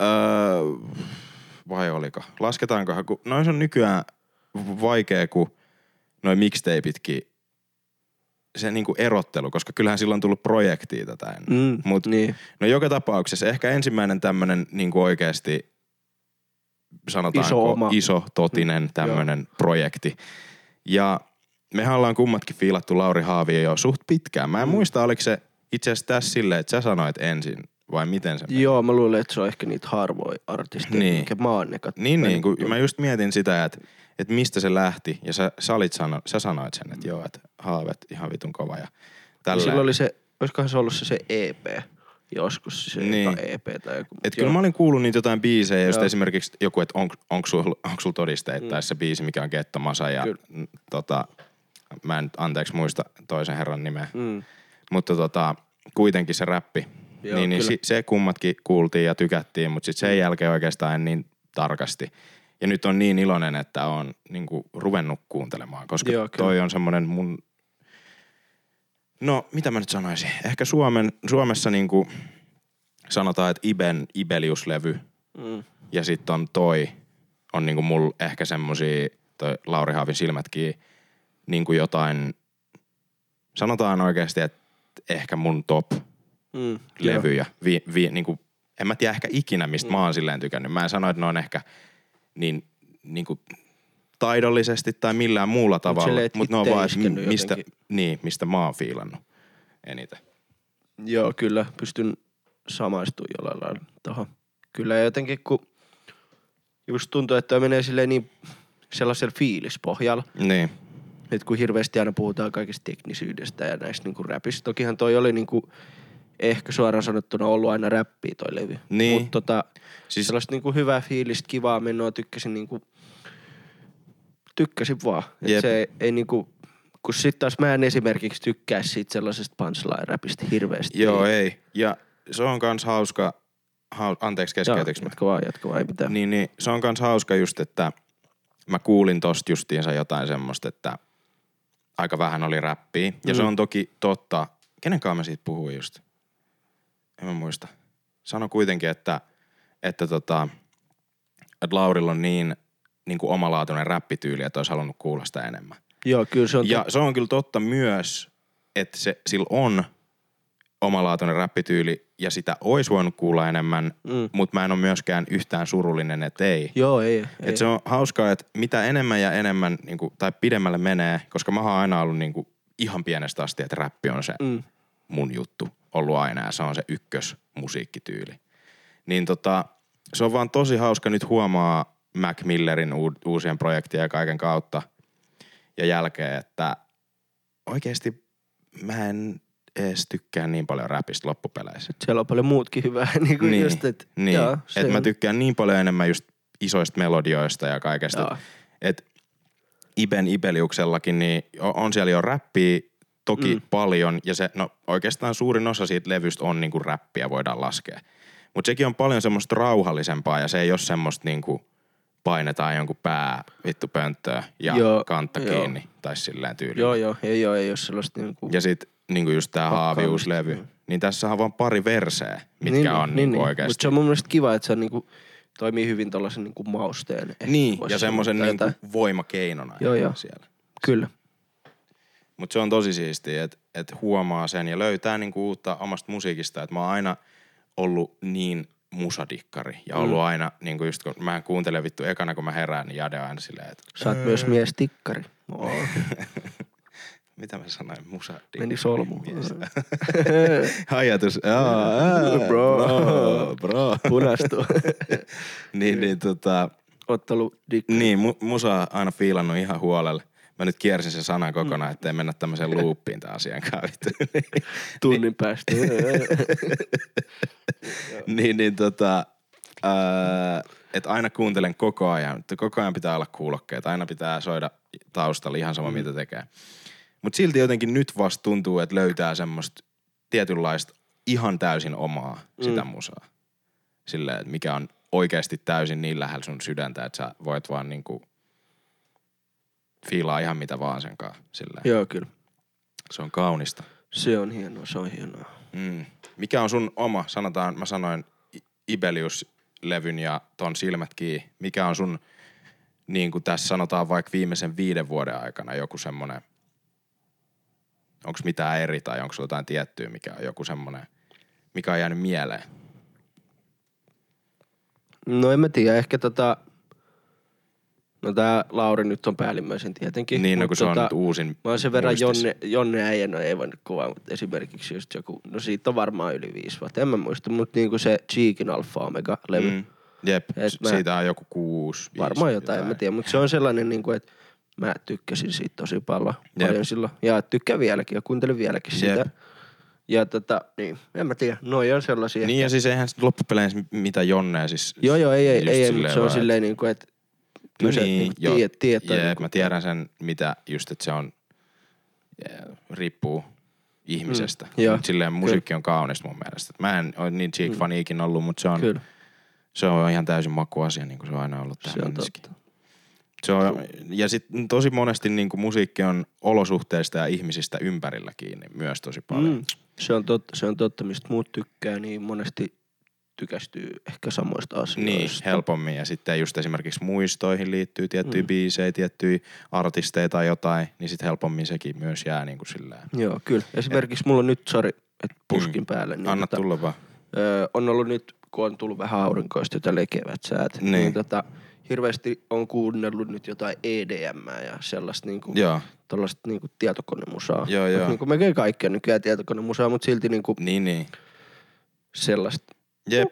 Öö, vai oliko? Lasketaankohan, kun noin on nykyään vaikea, kun noin mixtapeitkin se niinku erottelu, koska kyllähän silloin on tullut projektia tätä ennen. Mm, Mut niin. No joka tapauksessa ehkä ensimmäinen tämmönen niinku oikeasti sanotaanko Iso oma- iso totinen tämmönen projekti. Ja mehän ollaan kummatkin fiilattu Lauri Haavia jo suht pitkään. Mä en Mm. muista, oliko se itse asiassa tässä silleen, että sä sanoit ensin vai miten se? Joo, mä luulen, että se on ehkä niitä harvoja artisteja, Niin. minkä mä oon ekat Niin, niin, kun mä just mietin sitä, että, että mistä se lähti. Ja sä, sä, olit sano, sä sanoit sen, että joo, että haavet ihan vitun kova. Ja Ja tällä. silloin oli se, olisikohan se ollut se, se EP joskus, se Niin. niin. EP tai joku. Et kyllä mä olin kuullut niitä jotain biisejä, just Joo. esimerkiksi joku, että on, onko sul, onko sul todisteita, Mm. tai se biisi, mikä on Kettomasa, ja Kyllä. tota, mä en anteeksi muista toisen herran nimeä, Mm. mutta tota, kuitenkin se räppi, Joo, niin, niin se kummatkin kuultiin ja tykättiin, mutta sitten sen jälkeen oikeastaan en niin tarkasti. Ja nyt on niin iloinen, että on niinku ruvennut kuuntelemaan, koska Joo, kyllä. toi on semmonen mun... No, mitä mä nyt sanoisin? Ehkä Suomen, Suomessa niinku sanotaan, että Iben Ibelius-levy Mm. ja sitten on toi, on niinku mulla ehkä semmosia, toi Lauri Haavin silmätkin, niinku jotain, sanotaan oikeasti, että ehkä mun top Mm. Levyjä. Vi, vi, niinku, en mä tiedä ehkä ikinä, mistä Mm. mä oon silleen tykännyt. Mä en sano, että ne on ehkä niin, niinku, taidollisesti tai millään muulla tavalla, et mutta ne on vaan, että mistä, jotenkin. niin, mistä mä oon fiilannut eniten. Joo, kyllä. Pystyn samaistumaan jollain lailla tohon. Kyllä jotenkin, kun just tuntuu, että menee silleen niin sellaisella fiilispohjalla. Niin, että kun hirveästi aina puhutaan kaikista teknisyydestä ja näistä niinku räpistä. Tokihan toi oli niinku ehkä suoraan sanottuna ollut aina räppiä toi levy. Niin. Mutta tota, Siis- sellaista niinku hyvää fiilistä, kivaa menoa, tykkäsin niinku, tykkäsin vaan. Et Jep. se ei, ei niinku, kun sit taas mä en esimerkiksi tykkää siitä sellaisesta punchline-räpistä hirveästi. Joo, ei. Ja se on kans hauska, hau, anteeksi keskeytyks mä? jatka vaan, jatka vaan, ei mitään. Niin, niin, se on kans hauska just, että mä kuulin tosta justiinsa jotain semmoista, että aika vähän oli räppiä. Ja Mm. se on toki totta. Kenen kanssa mä siitä puhuin just? En mä muista. Sano kuitenkin, että, että, tota, että Laurilla on niin, niin kuin omalaatuinen räppityyli, että olisi halunnut kuulla sitä enemmän. Joo, kyllä se on. Ja se on kyllä totta myös, että se, sillä on omalaatuinen räppityyli ja sitä olisi voinut kuulla enemmän, Mm. mutta mä en ole myöskään yhtään surullinen, että ei. Joo, ei. ei. Et se on hauskaa, että mitä enemmän ja enemmän niin kuin, tai pidemmälle menee, koska mä oon aina ollut niin kuin, ihan pienestä asti, että räppi on se Mm. Mun juttu ollut aina ja se on se ykkös musiikkityyli. Niin tota, se on vaan tosi hauska nyt huomaa Mac Millerin u- uusien projektien ja kaiken kautta ja jälkeen, että oikeasti mä en edes tykkää niin paljon räpistä loppupeleissä. Siellä on paljon muutkin hyvää. niin kuin Niin, just, et, Niin, joo, että mä tykkään niin paljon enemmän just isoista melodioista ja kaikesta. Joo. Et Iben Ibeliuksellakin, niin on siellä jo räppiä toki mm. Paljon, ja se, no oikeastaan suurin osa siitä levystä on niinku räppiä, voidaan laskea. Mutta sekin on paljon semmoista rauhallisempaa, ja se ei ole semmoista niinku painetaan jonkun pää vittu pönttöä ja Joo, kantta joo. kiinni, tai silleen tyyliin. Joo, joo, ei ole, ei ole sellaista niinku... Ja sit niinku just tää haaviuslevy, mm. niin tässä on vaan pari verseä, mitkä on niinku oikeasti. Mutta se on mun mielestä kiva, että se on niinku, toimii hyvin tuollaisen niinku mausteen. Niin, ja semmoisen niinku jotain. voimakeinona Joo, joo. siellä. Kyllä. Mutta se on tosi siistiä, että et huomaa sen ja löytää niinku uutta omasta musiikista. Että mä oon aina ollut niin musadikkari ja ollut Mm. aina, niinku just kun mä kuuntelen vittu ekana kun mä herään, niin Jade aina silleen, että Sä oot myös mies tikkari. Oo, mitä mä sanoin, musadikkari. meni solmu. mies. Ajatus, aa, aa, Bro. bro, bro. Punastuu. niin, niin tota, Ottelu dikkari. niin, mu, musa on aina fiilannut ihan huolelle. Mä nyt kiersin sen sanan kokonaan, Mm. ettei mennä tämmöiseen loopiin tämän asian kanssa. Tunnin päästä. niin, niin tota, ää, että aina kuuntelen koko ajan. Että Koko ajan pitää olla kuulokkeet, aina pitää soida taustalla ihan sama mm. mitä tekee. Mutta silti jotenkin nyt vasta tuntuu, että löytää semmoista tietynlaista ihan täysin omaa mm. sitä musaa. Silleen, että mikä on oikeasti täysin niin lähellä sun sydäntä, että sä voit vaan niinku fiilaa ihan mitä vaan sen kanssa. Silleen. Joo, kyllä. Se on kaunista. Se on hienoa, se on hienoa. Mm. Mikä on sun oma, sanotaan, mä sanoin Ibelius-levyn ja ton silmät kiinni. Mikä on sun, niin kuin tässä sanotaan vaikka viimeisen viiden vuoden aikana joku semmonen, onko mitään eri tai onko jotain tiettyä, mikä on joku semmonen, mikä on jäänyt mieleen? No en mä tiedä, ehkä tota... No tää Lauri nyt on päällimmäisen tietenkin. niin, no kun se on tota, nyt uusin Mä oon sen verran muistis. Jonne, Jonne äijä, no ei voi nyt kuvaa, mutta esimerkiksi just joku, no siitä on varmaan yli viisi vuotta, en mä muista, mutta niinku se Cheekin Alpha Omega-levy, mm. Mm. Jep, Et s- mä- siitä on joku kuusi, viisi, varmaan jotain, en mä tiedä, mutta se on sellainen niinku, että mä tykkäsin siitä tosi paljon, Jep. paljon silloin, ja tykkään vieläkin, ja kuuntelen vieläkin sitä. Jep. Ja tota, niin, en mä tiedä, noi on sellaisia. Niin ja siis eihän loppupeleissä mitä Jonnea siis. Joo, joo, ei, ei, ei, ei se on vaan, silleen niinku, että Kyllä sä niin, niinku joo. tiedät, tietää. Jep, niinku, mä tiedän sen, mitä just, että se on, yeah, riippuu ihmisestä. Mm, joo, silleen musiikki on kaunista mun mielestä. Mä en ole niin cheek fani ikinä ollut, mutta se on, Kyllä, se on ihan täysin makuasia, niin kuin se on aina ollut tähän se on totta. Se on, ja sitten tosi monesti niin kuin musiikki on olosuhteista ja ihmisistä ympärillä kiinni myös tosi paljon. Mm, se on totta, se on totta, mistä muut tykkää, niin monesti tykästyy ehkä samoista Niin, asioista. helpommin. Ja sitten just esimerkiksi muistoihin liittyy tiettyjä Mm. biisejä, tiettyjä artisteja tai jotain, niin sitten helpommin sekin myös jää niin kuin silleen. Joo, kyllä. Esimerkiksi mulla on nyt, sori, että puskin päälle. Niin Mm. Anna tota, tulla vaan. Öö, on ollut nyt, kun on tullut vähän aurinkoista, jota lekevät säät, Niin. niin, tota, hirveästi on kuunnellut nyt jotain EDM ja sellaista niinku, Joo, tollaista niinku tietokonemusaa. Joo, joo. Niinku melkein kaikkea nykyään tietokonemusaa, mutta silti niinku niin niin. sellaista Jep.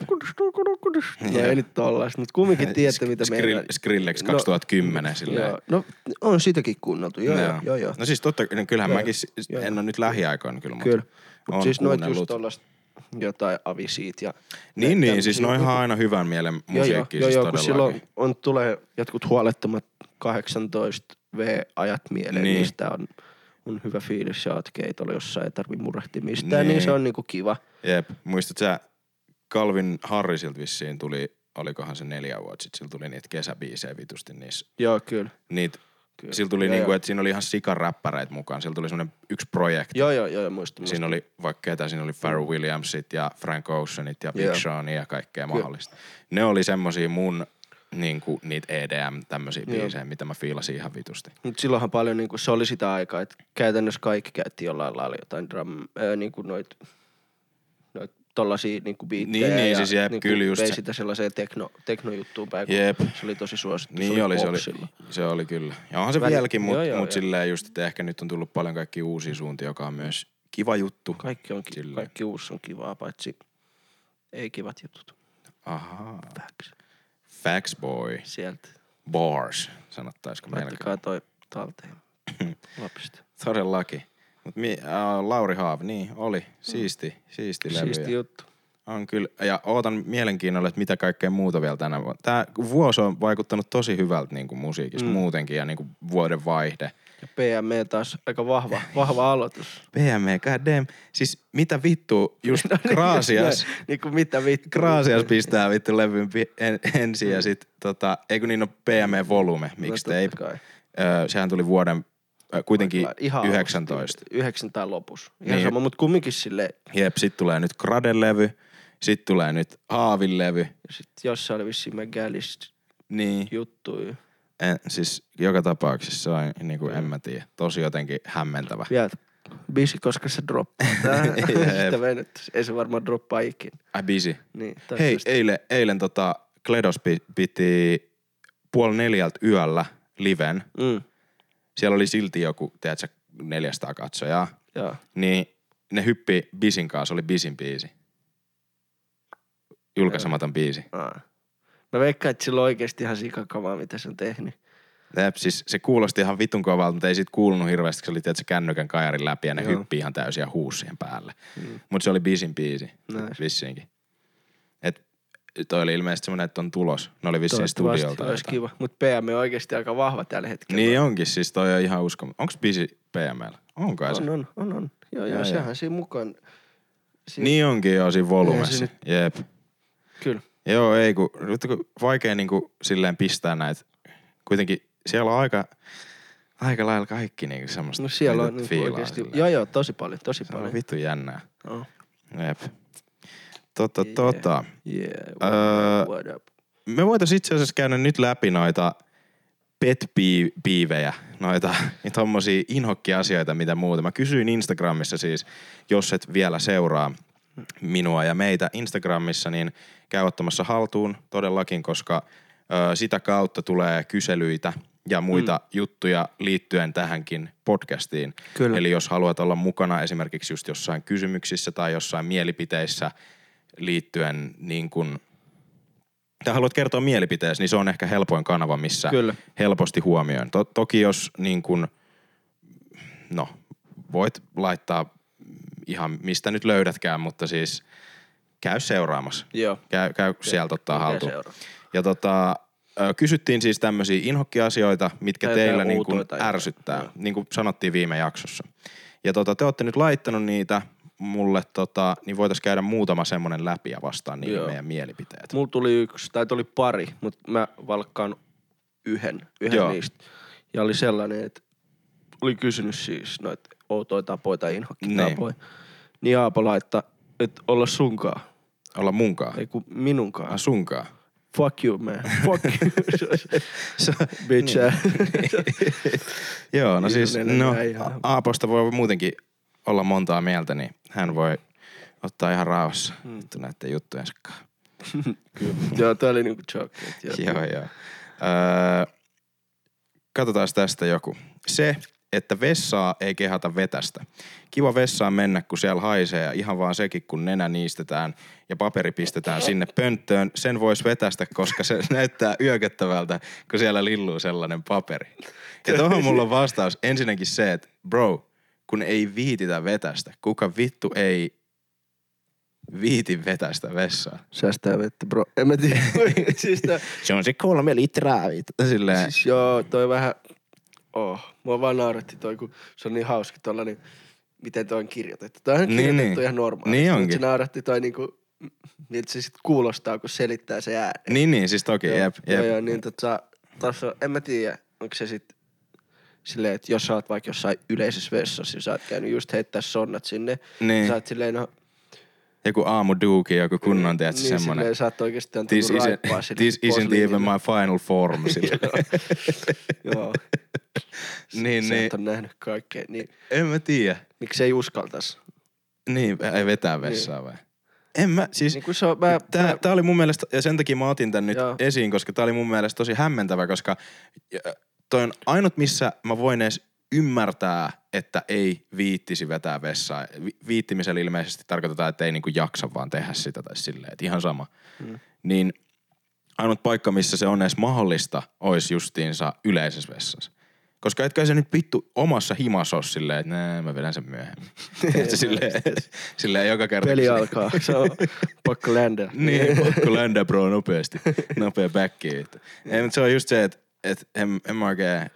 No ei nyt tollaista, mutta kumminkin tiedätte mitä Skrill, meillä... Skrillex No, 2010 silleen. Joo, no on sitäkin kuunneltu, joo, joo, joo. joo. No siis totta, no kyllähän Joo, mäkin, joo. en ole nyt lähiaikoina kyllä, mutta Kyllä. Mut on siis noit just tollasta jotain avisiit ja... Niin, niin, siis noin niinku- aina hyvän mielen Joo, musiikki joo, siis joo, kun todellakin. silloin on, tulee jotkut huolettomat 18 V-ajat mieleen, Niin. niin. niistä on, on hyvä fiilis ja oot keitolla, jossa ei tarvi murehtia mistään, niin, Niin. niin se on niinku kiva. Jep, muistat sä, Calvin Harrisilta vissiin tuli, olikohan se neljä vuotta sitten, sillä tuli niitä kesäbiisejä vitusti niissä. Joo, kyllä. Niitä, kyllä. sillä tuli Joo, niinku, että siinä oli ihan sikaräppäreitä mukaan, sillä tuli semmonen yksi projekti. Joo, joo, joo, muistan. Siinä oli vaikka ketä, siinä oli Pharrell Williamsit ja Frank Oceanit ja Big Joo. Seania ja kaikkea Kyllä. mahdollista. Ne oli semmosia mun niinku, niitä EDM tämmöisiä Joo. biisejä, mitä mä fiilasin ihan vitusti. Mut silloinhan paljon niinku, se oli sitä aikaa, että käytännössä kaikki käytti jollain lailla jotain drum, ää, niinku noit tollasia niinku biittejä Niin, niin, ja siis jep, niinku kyllä just vei se. sitä sellaiseen tekno, teknojuttuun päin, kun Jep. se oli tosi suosittu. Niin se oli, se oli, se oli kyllä. Ja onhan se Väli- vieläkin, mutta mut joo. silleen just, että ehkä nyt on tullut paljon kaikki uusia suuntia, joka on myös kiva juttu. Kaikki, on, Silleen. kaikki uusi on kivaa, paitsi ei kivat jutut. Ahaa. Facts. Facts boy. Sieltä. Bars, sanottaisiko melkein. Laittakaa toi talteen lapsista. Todellakin. Mut mi, äh, Lauri Haavi, niin oli. Siisti, siisti levy. Siisti juttu. On kyllä. Ja ootan mielenkiinnolla, että mitä kaikkea muuta vielä tänä vuonna. Tää vuosi on vaikuttanut tosi hyvältä niin kuin musiikista mm. Mm. muutenkin ja niin kuin vuoden vaihde. Ja PME taas aika vahva, vahva aloitus. PME, god damn. Siis mitä vittu, just Gracias. niin kuin mitä vittu. Gracias pistää vittu levyn pi- en, ensin ja sit tota, eikö niin ole PME Volume, mixtape. No. Öö, sehän tuli vuoden kuitenkin Ihan 19. alusta. Yhdeksän tai lopussa. Ihan Niin. niin. sama, mutta kumminkin silleen. Jep, sit tulee nyt Graden levy, sit tulee nyt Haavin levy. Jossain oli vissiin McGallist Niin, juttuja. en, siis joka tapauksessa se on niinku, en mä tiedä, tosi jotenkin hämmentävä. Vielä biisi, koska se droppaa. Sitä venyttäisi. Ei se varmaan droppaa ikinä. Ai busy. Niin, Hei, eilen, eilen tota, Kledos pi- piti puoli neljältä yöllä liven. Mm, Siellä oli silti joku, tiedätkö, 400 katsojaa. joo. Niin ne hyppi bisin kanssa, oli bisin biisi. Julkaisematon biisi. Aa. Mä veikkaan, että sillä on oikeesti ihan sikakamaa, mitä se on tehnyt. Jep, siis se kuulosti ihan vitun kovalta, mutta ei siitä kuulunut hirveästi, kun se oli tiedätkö, kännykän kajarin läpi ja ne Joo. hyppi ihan täysin ja huusi siihen päälle. Mm. Mutta se oli biisin biisi, Nice. vissiinkin. Toi oli ilmeisesti semmonen, että on tulos. Ne oli vissiin studiolta. olisi jotain. kiva. Mutta PM on oikeesti aika vahva tällä hetkellä. Niin onkin, siis toi on ihan uskomaton. Onks biisi PML? On kai se. On, on, on, on. Joo, Joo, joo, joo. sehän siinä mukaan. Siinä, Niin onkin joo siinä volumessa. Se Jep. Kyllä. Joo, ei kun, nyt kun vaikea niinku silleen pistää näitä. Kuitenkin siellä on aika, aika lailla kaikki niinku semmoista. No siellä on mitä niin silleen. Joo, joo, tosi paljon, tosi Se on paljon. vittu jännää. Oh. Jep. Tota, Yeah. tota. Yeah, Öö, what, up, what up. Me voitais itse asiassa käydä nyt läpi noita pet-piivejä, noita tommosia inhokkiasioita, mitä muuta. Mä kysyin Instagramissa siis, jos et vielä seuraa minua ja meitä Instagramissa, niin käy ottamassa haltuun todellakin, koska ö, sitä kautta tulee kyselyitä ja muita mm. juttuja liittyen tähänkin podcastiin. Kyllä. Eli jos haluat olla mukana esimerkiksi just jossain kysymyksissä tai jossain mielipiteissä liittyen niin kuin tai haluat kertoa mielipiteesi, niin se on ehkä helpoin kanava, missä Kyllä. helposti huomioon. To- toki jos niin kun, no, voit laittaa ihan mistä nyt löydätkään, mutta siis käy seuraamassa. Joo. Käy, käy sieltä ottaa haltuun. Ja tota, kysyttiin siis tämmöisiä inhokkiasioita, mitkä Tai teillä niin kuin ärsyttää, Joo. niin kuin sanottiin viime jaksossa. Ja tota, te olette nyt laittanut niitä mulle, tota, niin voitaisiin käydä muutama semmonen läpi ja vastaan niihin Joo. meidän mielipiteet. Mulla tuli yksi, tai tuli pari, mutta mä valkkaan yhden, yhden Joo. niistä. Ja oli sellainen, että oli kysynyt siis noita outoja tapoja tai inhokkitapoja. Niin Aapo laittaa, että olla sunkaan. Olla munkaan. Ei kun minunkaan. Ah, sunkaan. Fuck you, man. Fuck you. Se- Bitch. Joo, no Niin, siis, ne- no, Aaposta voi muutenkin olla montaa mieltä, niin hän voi ottaa ihan rauhassa Mm. vittu näiden juttujensa kanssa. joo, toi oli niinku et Joo. Joo, joo. Öö, katsotaan tästä joku. Se, että vessaa ei kehata vetästä. Kiva vessaan mennä, kun siellä haisee ja ihan vaan sekin, kun nenä niistetään ja paperi pistetään sinne pönttöön. Sen voisi vetästä, koska se näyttää yököttävältä, kun siellä lilluu sellainen paperi. Ja tuohon mulla on vastaus ensinnäkin se, että bro, kun ei viititä vetästä, kuka vittu ei viiti vetästä vessaa. Säästää vettä, bro. En mä tiedä. siis, tää, Se on se kolme litraa, vittu. Silleen, siis joo, toi vähän... Oh, mua vaan nauretti toi, kun se on niin hauska tollanen, miten toi on kirjoitettu. Toi on Niin, kirjoitettu niin. ihan normaalisti. Niin onkin. Se nauratti toi niinku, miltä se sit kuulostaa, kun selittää se ääni. niin niin, siis toki, Joo, jep, Joo, jep. joo, niin tota, tossa, en mä tiedä, onko se sit silleen, että jos sä oot vaikka jossain yleisessä vessassa ja sä oot käynyt just heittää sonnat sinne, Niin. sä oot silleen, no, Joku aamu duuki, joku kunnon, tiedätkö, niin semmonen. silleen sä oot oikeesti antanut This, raippaa sille this isn't even my final form. Joo. niin, Sä niin. et on nähnyt kaikkea, niin En mä tiedä. miksi ei uskaltais? Niin, ei vetää vessaa vai? En mä, siis Niin se on, mä, tää, mä, tää oli mun mielestä, ja sen takia mä otin tän nyt Joo. esiin, koska tää oli mun mielestä tosi hämmentävä, koska toi on ainut, missä mä voin edes ymmärtää, että ei viittisi vetää vessaa. Vi- Viittimisellä ilmeisesti tarkoitetaan, että ei niinku jaksa vaan tehdä sitä tai silleen, että ihan sama. Mm. Niin ainut paikka, missä se on edes mahdollista, olisi justiinsa yleisessä vessassa. Koska etkä se nyt vittu omassa himassa ole silleen, että nää, mä vedän sen myöhemmin. Silleen, silleen joka kerta. peli alkaa, se on pakko ländää. niin, pakko ländää bro nopeasti. Nopea backi. Ei, mutta se on just se, että et en, en mä oikein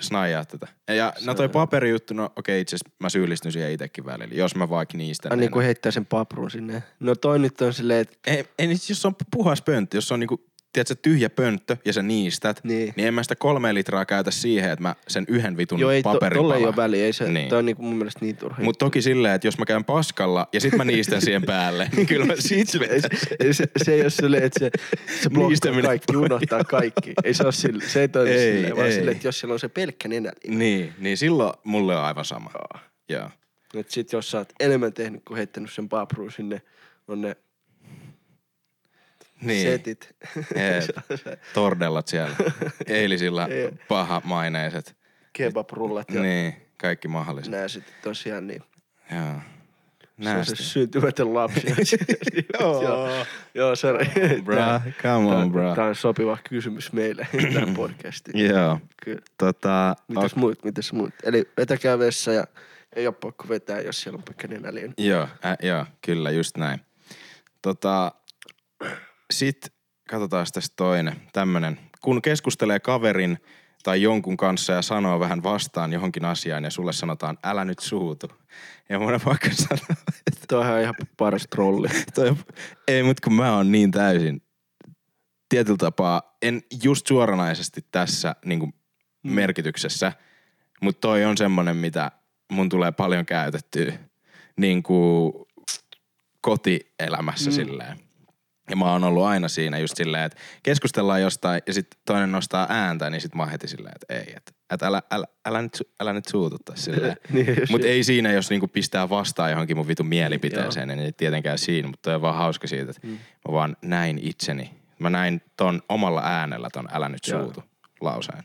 snaijaa tätä. Ja no toi paperijuttu, no okei itse asiassa mä syyllistyn siihen itekin välillä, jos mä vaikka niistä. Ai niin kuin heittää sen paprun sinne. No toi nyt on silleen, että ei, ei, nyt jos on puhas pönttö, jos on niinku, tiedätkö, tyhjä pönttö ja sä niistät, Niin. niin en mä sitä kolme litraa käytä siihen, että mä sen yhden vitun joo ei to, paperin tolle ei ole väliä, ei se, Niin. toi on niinku mun mielestä niin turha. Mutta toki silleen, että jos mä käyn paskalla ja sit mä niistän siihen päälle, niin kyllä mä sit se, se, se ei ole silleen, että se, se blokkaa kaikki, unohtaa kaikki. Ei se ole sille, se ei toimi Ei, silleen, vaan ei. silleen, että jos siellä on se pelkkä nenä. Niin, niin silloin mulle on aivan sama. Joo. Että sit jos sä oot enemmän tehnyt kuin heittänyt sen papruun sinne, on ne Niin. setit. Jep. Tordellat siellä. Eilisillä Jep. paha maineiset. Kebabrullat ja Niin, kaikki mahdolliset. nää sitten tosiaan niin. Joo. Se on se syntymätön lapsi. joo. Joo, se Bra, come on, bra. Tämä on sopiva kysymys meille tähän podcastiin. Joo. Kyllä. Tota, Mitäs muut, mitäs muut? Eli vetäkää vessa ja ei ole pakko vetää, jos siellä on vaikka nenäliin. Joo, ä, joo, kyllä, just näin. Tota, sit katsotaan tästä toinen, tämmönen. Kun keskustelee kaverin tai jonkun kanssa ja sanoo vähän vastaan johonkin asiaan ja sulle sanotaan, älä nyt suutu. Ja mun on pakko sanoa, että Toi on ihan paras trolli. toi, ei mut kun mä oon niin täysin tietyllä tapaa, en just suoranaisesti tässä niin kuin merkityksessä, mutta toi on semmonen, mitä mun tulee paljon käytettyä niin kuin kotielämässä mm. silleen. Ja mä oon ollut aina siinä just silleen, että keskustellaan jostain ja sitten toinen nostaa ääntä, niin sit mä oon heti silleen, että ei, että, että älä, älä, älä, nyt, älä nyt suututtaa silleen. Niin, Mutta ei siinä, jos niinku pistää vastaan johonkin mun vitun mielipiteeseen, niin tietenkään siinä. Mutta on vaan hauska siitä, että mm. mä vaan näin itseni. Mä näin ton omalla äänellä ton älä nyt Joo. suutu lauseen.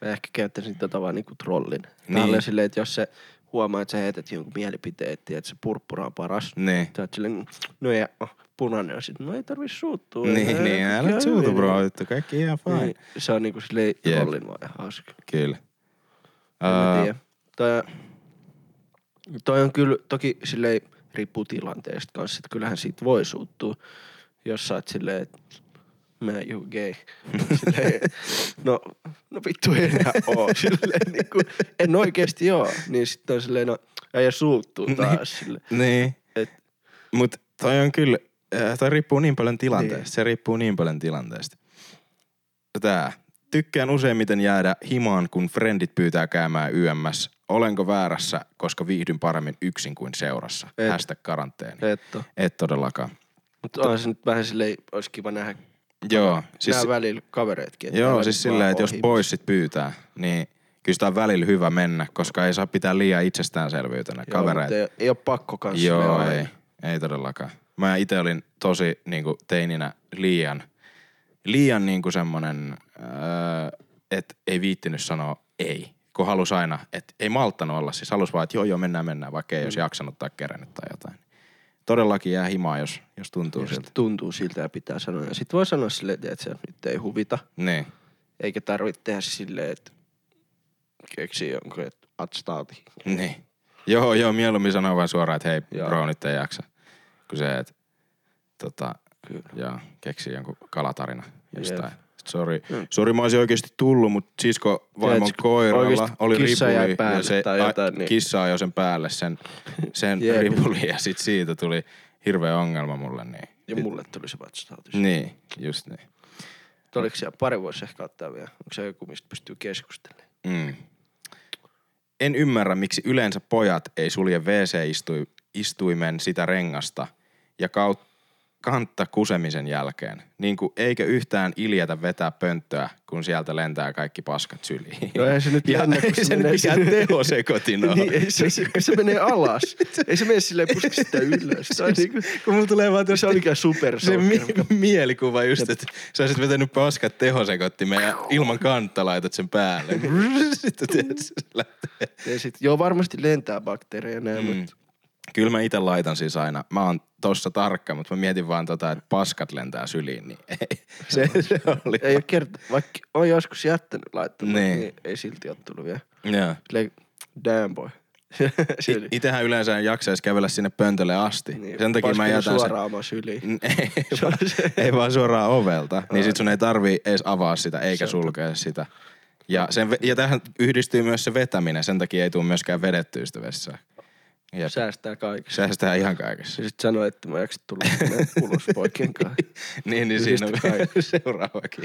Mä ehkä käyttäisin tätä vaan niinku trollin. Niin. Niin. Tää silleen, että jos se huomaa, että sä heität jonkun mielipiteen, että se purppura on paras. Niin. Sä oot silleen, no ja oh, punainen on sit, no ei tarvi suuttua. Niin, niin, älä suutu bro, että kaikki ihan fine. Niin, se on niinku silleen Jep. trollin vaan ihan hauska. Kyllä. En Ää, tiedä. Toi, toi on kyllä toki silleen riippuu tilanteesta kanssa, että kyllähän siitä voi suuttua, jos sä oot silleen, että mä you gay. Silleen, no, no vittu ei enää oo. Silleen, niin kuin, en oikeesti oo. Niin sitten on silleen, no äijä suuttuu taas. Silleen. Niin. Et, Mut toi on kyllä, äh, toi riippuu niin paljon tilanteesta. Niin. Se riippuu niin paljon tilanteesta. Tää. Tykkään useimmiten jäädä himaan, kun frendit pyytää käymään YMS. Olenko väärässä, koska viihdyn paremmin yksin kuin seurassa? Et. Hashtag karanteeni. et oo. Et todellakaan. Mutta on se nyt vähän silleen, olisi kiva nähdä Joo, siis, siis, nää välillä kavereitkin. joo, siis silleen, että jos himas. boyssit pyytää, niin kyllä sitä on välillä hyvä mennä, koska ei saa pitää liian itsestäänselvyytenä kavereita. Ei, ei ole pakko kanssa. Joo, ei. Ei todellakaan. Mä itse olin tosi niinku teininä liian, liian niinku semmonen, öö, että ei viittinyt sanoa ei kun halus aina, että ei malttanut olla, siis halus vaan, että joo joo mennään mennään, vaikka ei mm. olisi jaksanut tai kerännyt tai jotain. Todellakin jää himaa, jos, jos tuntuu Ja siltä. tuntuu siltä ja pitää sanoa. Ja sit voi sanoa silleen, että se nyt ei huvita. Niin. Eikä tarvitse tehdä silleen, että keksii jonkun, että atstauti. Niin. Joo, joo, mieluummin sanoo vaan suoraan, että hei Joo. bro, nyt ei jaksa. Kun se, että tota, Kyllä. joo, keksii jonkun kalatarina jostain. Sitten Sori, Mm. sori, mä olisin oikeasti tullut, mutta sisko vaimon Tiedätkö, koiralla oli ripuli päälle ja se tai jotain, niin- kissa ajoi sen päälle sen, sen ripuli ja sit siitä tuli hirveä ongelma mulle. Niin, Ja Sit- mulle tuli se atstauti. Niin, just niin. Oliko siellä pari voisi ehkä ottaa vielä? Onko se joku, mistä pystyy keskustelemaan? Mm. En ymmärrä, miksi yleensä pojat ei sulje WC-istuimen sitä rengasta ja kaut- kantta kusemisen jälkeen. Niin kuin eikä yhtään iljetä vetää pönttöä, kun sieltä lentää kaikki paskat syliin. No eihän se nyt jännä, kun ei se se menee mikään tehosekotin ole. Niin, ei se, se, se menee alas. Ei se mene silleen puski sitä ylös. Se on niinku, kun mulla tulee vaan se on ikään super se mi- mielikuva just, että sä olisit vetänyt paskat tehosekottimeen ja ilman kantta laitat sen päälle. Sitten tiedät, se lähtee. Ja sit, joo, varmasti lentää bakteereja ja näin, Mm. mutta Kyllä mä itse laitan siis aina. Mä oon tossa tarkka, mutta mä mietin vaan tota, että paskat lentää syliin, niin ei. Se, se oli. ei ole kerta, vaikka on joskus jättänyt laittanut, Niin. niin. ei silti ole tullut vielä. Joo. Silleen, damn boy. Syli. Itehän yleensä en jaksaisi kävellä sinne pöntölle asti. Niin, Sen takia mä jätän suoraan oma syliin. sen... Ei, vaan, ei vaan suoraan ovelta. Niin sit sun ei tarvii edes avaa sitä eikä Se sulkea sitä. Ja, sen, ja tähän yhdistyy myös se vetäminen. Sen takia ei tule myöskään vedettyä sitä vessaa. Jep. Säästää kaikessa. Säästää ihan kaikessa. Ja sit sanoo, että mä jaksa tulla ulos poikien kanssa. niin, niin siinä on seuraavakin.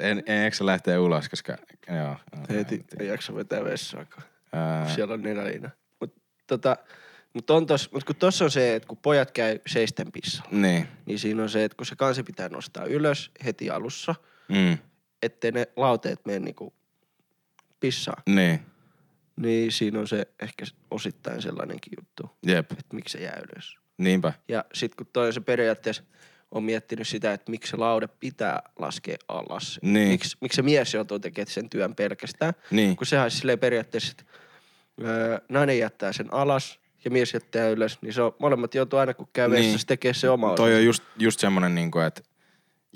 En, en jaksa lähteä ulos, koska... Joo. Heti ei jaksa vetää vessaakaan. Ää, Siellä on nenäliina. Mut, tota, mut, on tos, mut kun tossa on se, että kun pojat käy seisten pissalla, niin. niin siinä on se, että kun se kansi pitää nostaa ylös heti alussa, Mm. ettei ne lauteet mene niinku pissaan, Niin. Niin siinä on se ehkä osittain sellainenkin juttu, Jep. että miksi se jää ylös. Niinpä. Ja sitten kun toi on se periaatteessa on miettinyt sitä, että miksi se laude pitää laskea alas. Niin. Miksi, miksi se mies joutuu tekemään sen työn pelkästään. Niin. Kun sehän olisi silleen periaatteessa, että öö, nainen jättää sen alas ja mies jättää ylös, niin se on, molemmat joutuu aina kun käy Niin. vessassa tekemään se oma Toi osansa. on just, just semmonen niinku, että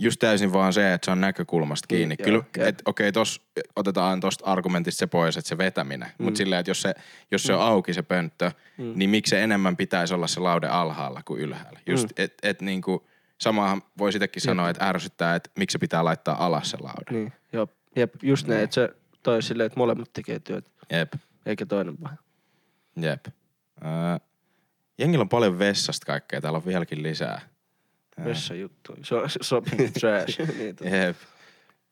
just täysin vaan se, että se on näkökulmasta kiinni. Niin, Kyllä, joo, jep. että okei, tos otetaan tosta argumentista se pois, että se vetäminen. Mm. Mutta silleen, että jos se, jos Mm. se on auki se pönttö, mm. niin miksi se enemmän pitäisi olla se laude alhaalla kuin ylhäällä? Just, mm. että et niinku, samahan voi sitäkin sanoa, että ärsyttää, että miksi se pitää laittaa alas se laude. Niin, joo. Jep, just näin, että se toi silleen, että molemmat tekee työt, Jep, eikä toinen vaan. jep. Äh, jengillä on paljon vessasta kaikkea, täällä on vieläkin lisää. Vessa juttu. Se on se sopii trash. niin, tota. Jep.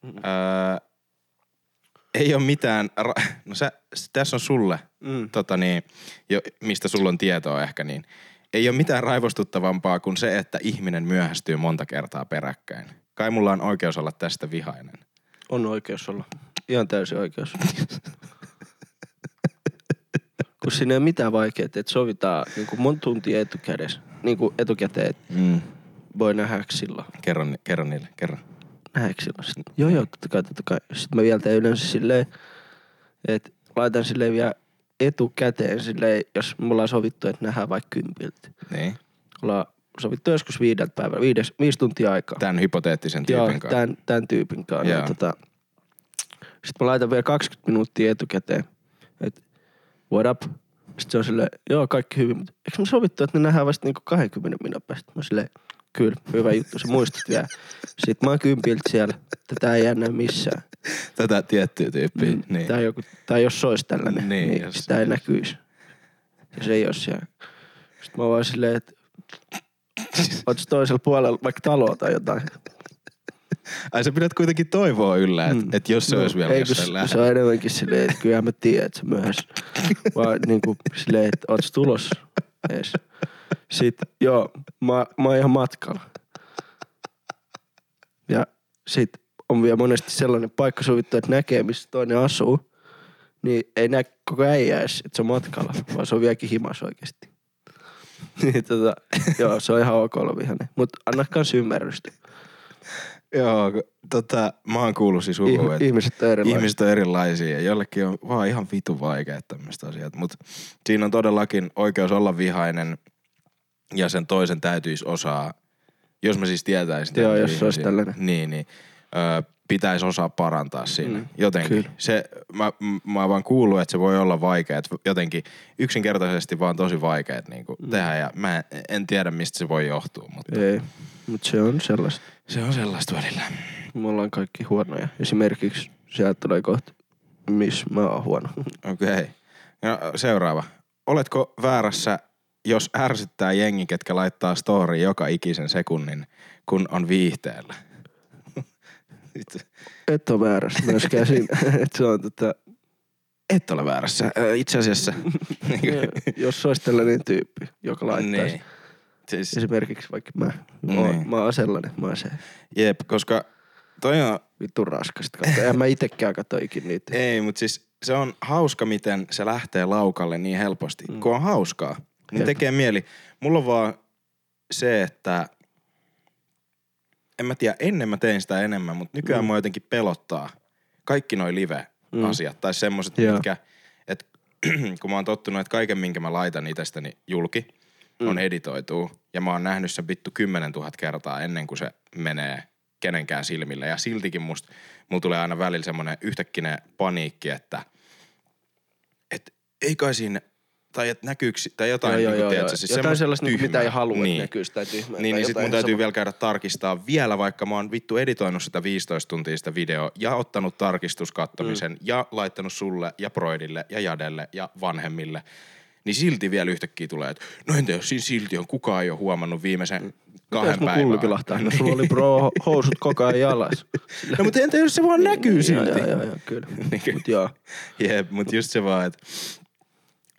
Öö, ei ole mitään, ra- no sä, tässä on sulle, Mm. tota niin, jo, mistä sulla on tietoa ehkä, niin ei ole mitään raivostuttavampaa kuin se, että ihminen myöhästyy monta kertaa peräkkäin. Kai mulla on oikeus olla tästä vihainen. On oikeus olla. Ihan täysin oikeus. Kun siinä ei ole mitään vaikeaa, että sovitaan niin kuin monta tuntia etukädessä. Niin kuin etukäteen, Mm. Voi. Kerro, ni- kerro niille, silloin? Sitten, joo, joo, totta kai, totta kai. Sitten mä vielä teen yleensä silleen, että laitan silleen vielä etukäteen silleen, jos me ollaan sovittu, että nähdään vaikka kympiltä. Niin, Ollaan sovittu joskus viideltä päivällä, viides, viisi tuntia aikaa. tämän hypoteettisen Joo, tyypin kanssa. tämän, tämän tyypin kanssa. Joo. Ja tota, sitten mä laitan vielä 20 minuuttia etukäteen, että what up? Sitten se on silleen, joo kaikki hyvin, mutta eikö me sovittu, että ne nähdään vasta niinku 20 minuutin päästä? Mä silleen, kyllä, hyvä juttu, sä muistat vielä. Sitten mä oon kympiltä siellä, tätä ei näy missään. Tätä tiettyä tyyppiä. Mm, niin. Tai, joku, tai jos se olisi tällainen, Niin, niin, niin jos- sitä ei näkyisi. Ja se ei ole siellä. Sitten mä vaan silleen, että ootko toisella puolella vaikka taloa tai jotain. Ai sä pidät kuitenkin toivoa yllä, että Mm. et jos se No, olisi vielä jossain se, lähellä. se on enemmänkin silleen, että kyllä mä tiedän, että se myöhässä. Vaan niinku silleen, että oot sä tulossa ees. Sitten joo, mä, mä oon ihan matkalla. Ja sit on vielä monesti sellainen paikka sovittu, että näkee, missä toinen asuu. Niin ei näe koko äijä edes, että se on matkalla, vaan se on vieläkin himas oikeesti. niin tota, joo, se on ihan ok olla vihainen. Mut anna kans ymmärrystä. Joo, tota, mä oon kuullut siis Ihm- että ihmiset on erilaisia. ihmiset on erilaisia ja jollekin on vaan ihan vitu vaikeat tämmöiset asiat. Mutta siinä on todellakin oikeus olla vihainen ja sen toisen täytyisi osaa, jos mä siis tietäisin. Joo, jos se olisi tällainen. Niin, niin. Ö, pitäisi osaa parantaa siinä. Mm, Mm, jotenkin. kyllä. Se, mä, mä oon vaan kuullut, että se voi olla vaikea. että Jotenkin yksinkertaisesti vaan tosi vaikeet niin mm. tehdä ja mä en, en tiedä mistä se voi johtua, mutta Ei, mutta se on sellaista. se on sellaista välillä. Me ollaan kaikki huonoja. Esimerkiksi sieltä tulee kohta, missä mä oon huono. Okei. Okay. No, seuraava. Oletko väärässä, jos ärsyttää jengi, ketkä laittaa story joka ikisen sekunnin, kun on viihteellä? Et ole väärässä myöskään siinä, että se on tota, Et ole väärässä. Itse asiassa. jos se olisi tällainen tyyppi, joka laittaisi. niin. Siis, Esimerkiksi vaikka mä. Mä, Niin. oon, mä oon sellainen, mä oon se jep, koska toi on, vittu raskasta katsoa. En mä itekään katso ikin niitä. ei, mutta siis se on hauska, miten se lähtee laukalle niin helposti. Mm. Kun on hauskaa, niin tekee mieli. Mulla on vaan se, että en mä tiedä, ennen mä tein sitä enemmän, mutta nykyään mm. mua jotenkin pelottaa kaikki noi live-asiat. Mm. Tai semmoset, Joo. mitkä, että kun mä oon tottunut, että kaiken minkä mä laitan itsestäni julki, mm. on editoituu. Ja mä oon nähnyt sen vittu 10 000 kertaa ennen kuin se menee kenenkään silmille. Ja siltikin musta, mulla tulee aina välillä semmonen yhtäkkinen paniikki, että et ei kai siinä, tai että näkyykö, tai jotain, Joo, joo, niin joo, kuin, joo. tiedätkö, siis Jotain sellaista, niin mitä ei tyhmää. halua, niin. että näkyy sitä tyhmää. Niin, niin sit mun täytyy sama- vielä käydä tarkistaa vielä, vaikka mä oon vittu editoinut sitä 15 tuntia sitä videoa ja ottanut tarkistuskattomisen mm. ja laittanut sulle ja Broidille ja Jadelle ja vanhemmille. Niin silti vielä yhtäkkiä tulee, että no entä jos siinä silti on, kukaan ei ole huomannut viimeisen kahden Mitäs päivän. kulli pilahtaa? No sulla oli bro housut koko ajan jalas. No mutta entä jos se vaan näkyy Joo, silti? Joo, joo, joo, kyllä. Niin. Mut joo. Jep, mut just se vaan, että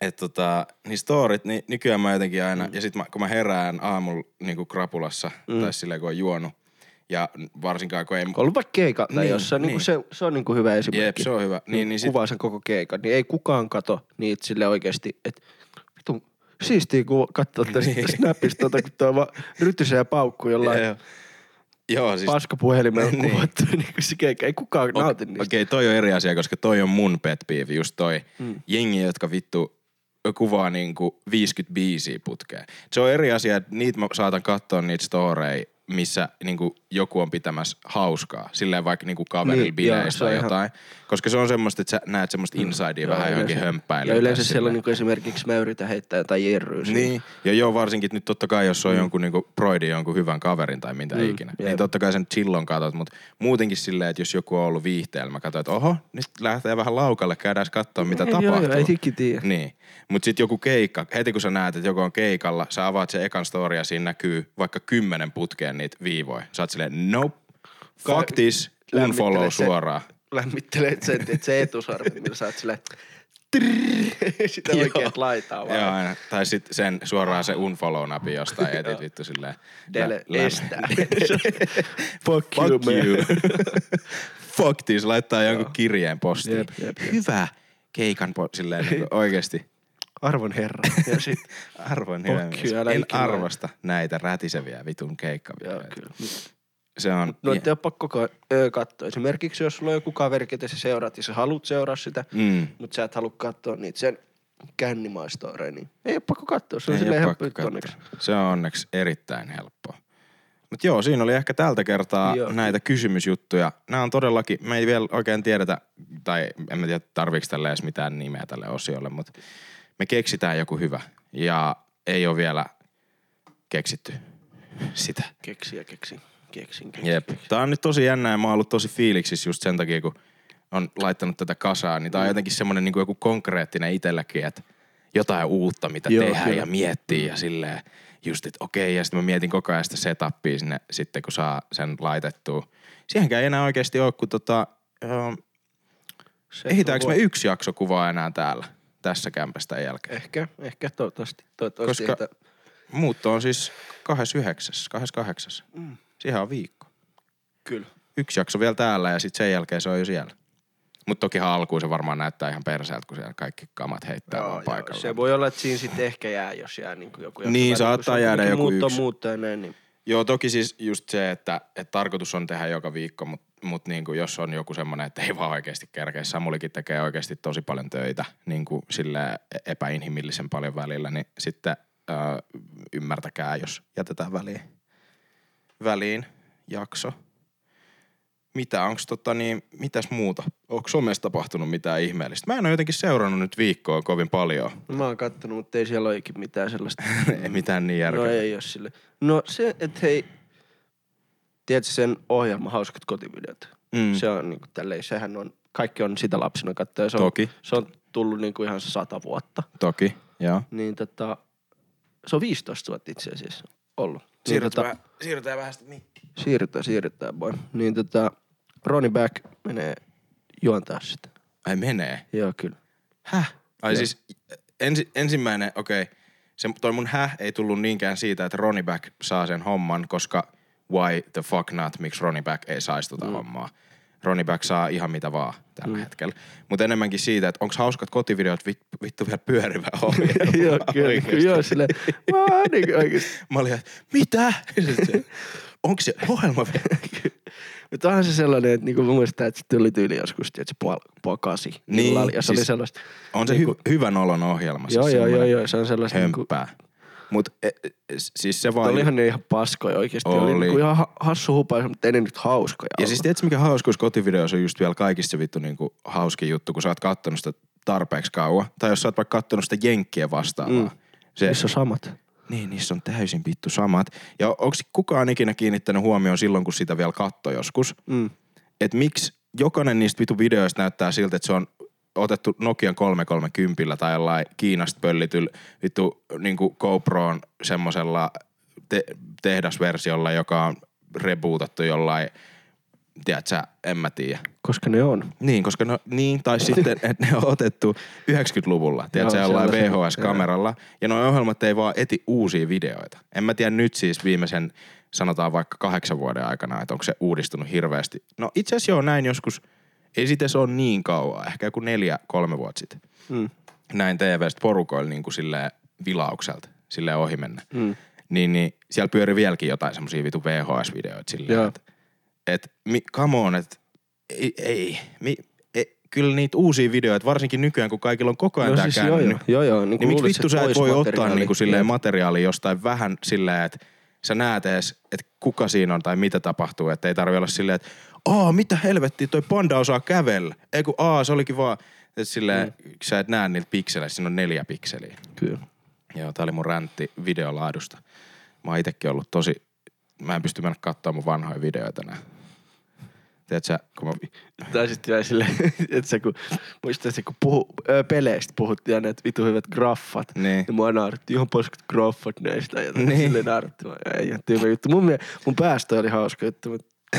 et tota, niin storit, niin nykyään mä jotenkin aina, mm. ja sit mä, kun mä herään aamulla niinku krapulassa, mm. tai silleen kun on juonut, ja varsinkaan kun ei... Kun on ollut vaikka keikalla tai Niin, jossain, niin. niin. se, se on niinku hyvä esimerkki. Jep, se on hyvä. Niin, niin sit, Kuvaa sen koko keikan, niin ei kukaan kato niitä sille oikeesti, että vittu siistiä kun katsoo tästä Niin. snapista, tota, kun tuo vaan rytysee ja paukkuu jollain joo, joo, siis paskapuhelimella Niin. kuvattu, niin kuin se keikka. Ei kukaan nauti niistä. Okei, toi on eri asia, koska toi on mun pet peeve, just toi. Mm. Jengi, jotka vittu kuvaa niinku 50 biisiä putkeen. Se on eri asia, että niitä mä saatan katsoa niitä storeja, missä niinku joku on pitämässä hauskaa. Silleen vaikka niinku kaverilla Niin, niin, joo, bileistä se on tai ihan- jotain. Koska se on semmoista, että sä näet semmoista insidea Joo, vähän johonkin yleensä- hömppäilyyn. Ja yleensä tai siellä on silleen. niinku esimerkiksi mä yritän heittää jotain jerryä. Niin, ja joo, varsinkin nyt totta kai, jos on mm. jonkun niinku proidi jonkun hyvän kaverin tai mitä Mm, mm, ikinä, jep. niin totta kai sen chillon katot, mutta muutenkin silleen, että jos joku on ollut viihteellä, mä katsoin, että oho, nyt lähtee vähän laukalle, käydään katsoa mitä Ei, tapahtuu. Joo, joo, ei tiedä. Niin, mutta sitten joku keikka, heti kun sä näet, että joku on keikalla, sä avaat sen ekan story ja siinä näkyy vaikka kymmenen putkeen niitä viivoja. Sä oot silleen, nope, fuck this, unfollow lämmittelet se- suoraan. Lämmittelee sen, että se etusarvi, millä sä oot silleen sitä oikeet laitaa vaan. Joo, aina. Tai sitten sen suoraan se unfollow-napi jostain etit vittu silleen. Dele, estää. Fuck, you, man. Fuck this, laittaa jonkun kirjeen postiin. Jep, jep, jep. Hyvä keikan po- silleen niin oikeesti. Arvon herra. Ja sit, Arvon you, mies. älä En ikinä. arvosta näitä rätiseviä vitun joo, keikkavideoita. kyllä. Se on... No ei ole pakko katsoa. Esimerkiksi jos sulla on joku kaveri, ketä sä seuraat ja sä haluat seuraa sitä, Mm. mutta sä et halua katsoa niitä sen kännimaistoreja, niin ei ole pakko katsoa. Se on silleen helppo onneksi. Se on onneksi erittäin helppoa. Mutta joo, siinä oli ehkä tältä kertaa Joo. joo. näitä kysymysjuttuja. Nämä on todellakin, me ei vielä oikein tiedetä, tai en mä tiedä tarviiko tälle edes mitään nimeä tälle osiolle, mutta me keksitään joku hyvä. Ja ei ole vielä keksitty sitä. Keksi ja keksi. Keksin, keksin. Jep. Tää on nyt tosi jännä ja mä oon ollut tosi fiiliksissä just sen takia, kun on laittanut tätä kasaan, niin tää on jotenkin semmonen niin joku konkreettinen itselläkin, että jotain uutta, mitä Joo, tehdään kyllä. ja miettii ja silleen just, että okei, ja sitten mä mietin koko ajan sitä setupia sinne sitten, kun saa sen laitettua. Siihenkään ei enää oikeasti ole, kun tota, Se ehitäänkö me yksi jakso kuvaa enää täällä tässä kämpästä jälkeen? Ehkä, ehkä toivottavasti. toivottavasti Koska- että, Muutto on siis 29, 28. Mm. Siihen on viikko. kyllä. yksi jakso vielä täällä ja sitten sen jälkeen se on jo siellä. Mutta toki alkuun se varmaan näyttää ihan perseeltä, kun siellä kaikki kamat heittää vaan paikalla. Se voi olla, että siinä sitten ehkä jää, jos jää niin kuin joku Niin, saattaa on jäädä joku muutto, yksi. Muutto ja näin, niin Joo, toki siis just se, että, että tarkoitus on tehdä joka viikko, mutta mut niinku, jos on joku semmoinen, että ei vaan oikeasti kerkeä. Samulikin tekee oikeasti tosi paljon töitä, niin kuin sille epäinhimillisen paljon välillä, niin sitten ö, ymmärtäkää, jos jätetään väliin, väliin jakso. Mitä, onks tota niin, mitäs muuta? Onko somessa tapahtunut mitään ihmeellistä? Mä en ole jotenkin seurannut nyt viikkoa kovin paljon. No, mä oon kattonut, mutta ei siellä ole ikin mitään sellaista. ei mitään niin no järkeä. ei ole sille. No se, että hei, tiedätkö sen ohjelma Hauskat kotivideot? Mm. Se on niinku tälleen, sehän on, kaikki on sitä lapsena katsoa. Se on, Toki. Se on tullut niinku ihan sata vuotta. Toki, joo. Niin tota, se on 15 vuotta itse asiassa ollut. Niin Siirrytään, tota, vähän, siirrytään vähän sitä mikkiä. siirrytään, siirrytään boy. Niin tota, Ronnie Back menee juontaa sitä. Ai menee. Joo, kyllä. Häh? Ai Joo. siis ensi, ensimmäinen, okei. Okay. Se, toi mun häh ei tullut niinkään siitä, että Ronnie Back saa sen homman, koska why the fuck not, miksi Ronnie Back ei saisi tota mm. hommaa. Ronnie Back saa ihan mitä vaan tällä mm. hetkellä. Mutta enemmänkin siitä, että onko hauskat kotivideot vit, vittu vielä pyörivä ohjelma. joo, kyllä, joo, silleen, vaan niin. Mä olin, että mitä? Onko se ohjelma vielä? Mutta onhan se sellainen, että niinku mä muistan, että se tuli tyyli joskus, että se puoli, puoli kasi. Niin, ja se oli siis sellaista. On se niinku, hy, hyvän olon ohjelma. Joo, siis joo, joo, joo, se on sellaista niinku, Hömppää. Mut e, e, siis se vaan... olihan ne ihan paskoja oikeesti. Oli, Oli. niinku ihan ha- hassu hupaisa, mutta ei ne nyt hauskoja Ja ollut. siis tiedätkö mikä hauskuus kotivideossa on just vielä kaikista vittu niinku hauskin juttu, kun sä oot kattonut sitä tarpeeksi kauan. Tai jos sä oot vaikka kattonut sitä jenkkien vastaavaa. Mm. Se, Missä on samat. niin, niissä on täysin vittu samat. Ja onko kukaan ikinä kiinnittänyt huomioon silloin, kun sitä vielä katsoi joskus, Mm. että miksi jokainen niistä vittu videoista näyttää siltä, että se on otettu Nokian 330 tai jollain Kiinasta pöllityllä vittu niinku GoProon semmosella te- tehdasversiolla, joka on rebootattu jollain, tiedätkö, en mä tiedä. Koska ne on. Niin, koska no, niin, tai sitten, että ne on otettu 90-luvulla, tiedätkö, Joo, jollain VHS-kameralla, ja nuo ohjelmat ei vaan eti uusia videoita. En mä tiedä nyt siis viimeisen, sanotaan vaikka kahdeksan vuoden aikana, että onko se uudistunut hirveästi. No itse asiassa joo, näin joskus, ei sitten se ole niin kauan, ehkä joku neljä, kolme vuotta sitten. Mm. Näin TV-stä porukoilla niin kuin silleen vilaukselta, silleen ohimenne. Mm. Niin, niin siellä pyörii vieläkin jotain semmosia vitu VHS-videoita silleen, että et, mi, come on, että ei, ei, mi, ei, kyllä niitä uusia videoita, varsinkin nykyään, kun kaikilla on koko ajan No siis joo, joo, joo, joo. Niin, niin miksi vittu sä et voi ottaa materiaali. niinku silleen Jep. materiaalia jostain vähän silleen, että sä näet edes, että kuka siinä on tai mitä tapahtuu, että ei tarvi olla silleen, että aa, mitä helvettiä, toi panda osaa kävellä. Ei kun, aa, se olikin vaan, että silleen, mm. sä et näe niiltä pikseleistä, siinä on neljä pikseliä. Kyllä. Joo, tää oli mun räntti videolaadusta. Mä oon itekin ollut tosi, mä en pysty mennä katsoa mun vanhoja videoita enää. Tiedätkö, sä, kun mä, Tai sitten jäi silleen, että se kun, muistat se kun puhu, ö, peleistä puhuttiin aina, että vitu hyvät graffat. niin. Ja mua nauratti ihan paskat graffat näistä. Ja Niin. silleen nauratti. Ei ihan tyhmä juttu. Mun, mie- mun päästö oli hauska juttu, mutta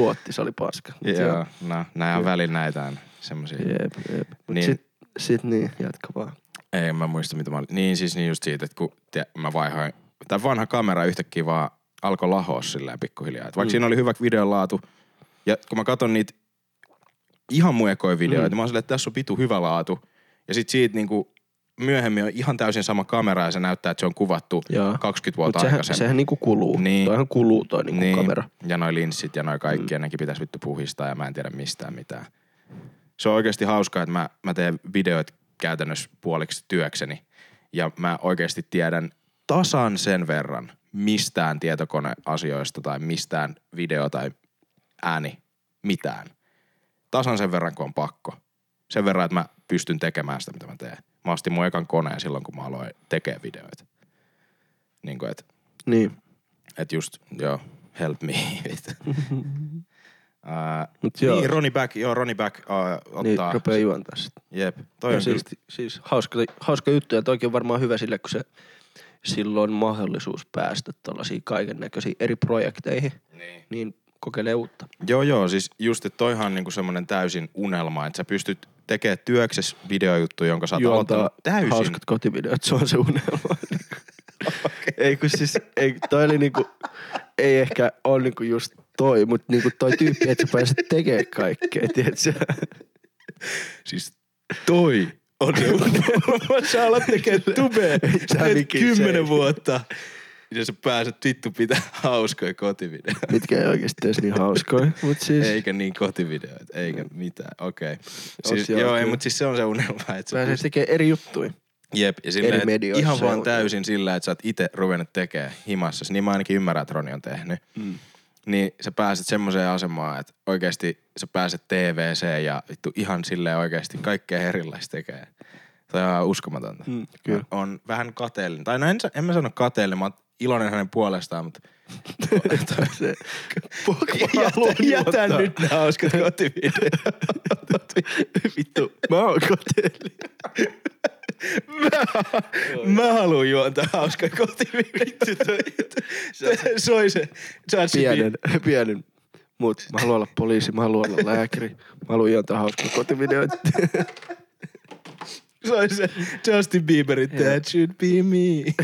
tuotti, se oli paska. Mut Joo, no, näin on välillä näitä aina semmosia. Jep, jep. Mut Niin. sit, sit niin, jatka vaan. Ei, mä muista mitä mä olin. Niin siis niin just siitä, että kun tie, mä vaihoin, tämä vanha kamera yhtäkkiä vaan alkoi lahoa silleen pikkuhiljaa. Et vaikka mm. siinä oli hyvä videolaatu, ja kun mä katson niitä ihan muekoja videoita, mm. niin mä oon silleen, että tässä on pitu hyvä laatu. Ja sit siitä niinku myöhemmin on ihan täysin sama kamera ja se näyttää, että se on kuvattu Joo. 20 vuotta Mut sehän, aikaisemmin. sehän niinku kuluu. Niin. Toihan kuluu toi niinku niin. kamera. Ja noi linssit ja noi kaikki, mm. ja nekin pitäisi vittu puhistaa ja mä en tiedä mistään mitään. Se on oikeasti hauskaa, että mä, mä teen videoita käytännössä puoliksi työkseni. Ja mä oikeasti tiedän tasan sen verran mistään tietokoneasioista tai mistään video- tai ääni, mitään. Tasan sen verran, kun on pakko. Sen verran, että mä pystyn tekemään sitä, mitä mä teen. Mä ostin mun ekan koneen silloin, kun mä aloin tekemään videoita. Niin kuin, että Niin. et just, joo, help me. uh, Mut joo. niin, Ronnie Back, joo, Ronnie Back uh, Niin, ottaa. rupeaa juontaa sitä. Jep, toi Ja on siis, kyllä, siis hauska, hauska juttu ja toikin on varmaan hyvä sille, kun se silloin mahdollisuus päästä tuollaisiin kaiken näköisiin eri projekteihin, niin. niin kokeile uutta. Joo, joo, siis just, että toihan on niinku semmoinen täysin unelma, että sä pystyt tekemään työksessä videojuttu, jonka sä oot aloittanut täysin. hauskat kotivideot, se on se unelma. Ei kun siis, ei, toi oli niinku, ei ehkä ole niinku just toi, mutta niinku toi tyyppi, että sä pääset tekemään kaikkea, tiedätkö? Siis toi on se unelma. sä alat tekemään tubea. Teet kymmenen vuotta. Ja sä pääset vittu pitää hauskoja kotivideoita. Mitkä ei oikeesti edes niin hauskoja. Mut siis Eikä niin kotivideoita, eikä mitään. Okei. Okay. Siis, joo, ei, mutta siis se on se unelma, että sä pääsee pystyt- tekemään eri juttuja. Jep, ja silleen, eri ihan vaan täysin sillä, että sä oot itse ruvennut tekemään himassa. Niin mä ainakin ymmärrän, että Roni on tehnyt. Mm. Niin sä pääset semmoiseen asemaan, että oikeasti sä pääset TVC ja vittu ihan silleen oikeasti kaikkea erilaista tekee. Toi on uskomatonta. Mm, kyllä. On vähän kateellinen. Tai no en, sa- en mä sano kateellinen, mä oon iloinen hänen puolestaan, mutta se, jätä, jätä nyt ne hauskat kotivideot. Vittu, mä oon koteellinen. Mä haluun juontaa hauskaa kotivideot. Soi se. Pienen, pienen. Mut mä haluan olla poliisi, mä haluan olla lääkäri. Mä haluan juontaa hauskaa kotivideoita. Soi se Justin Bieberin That should be me.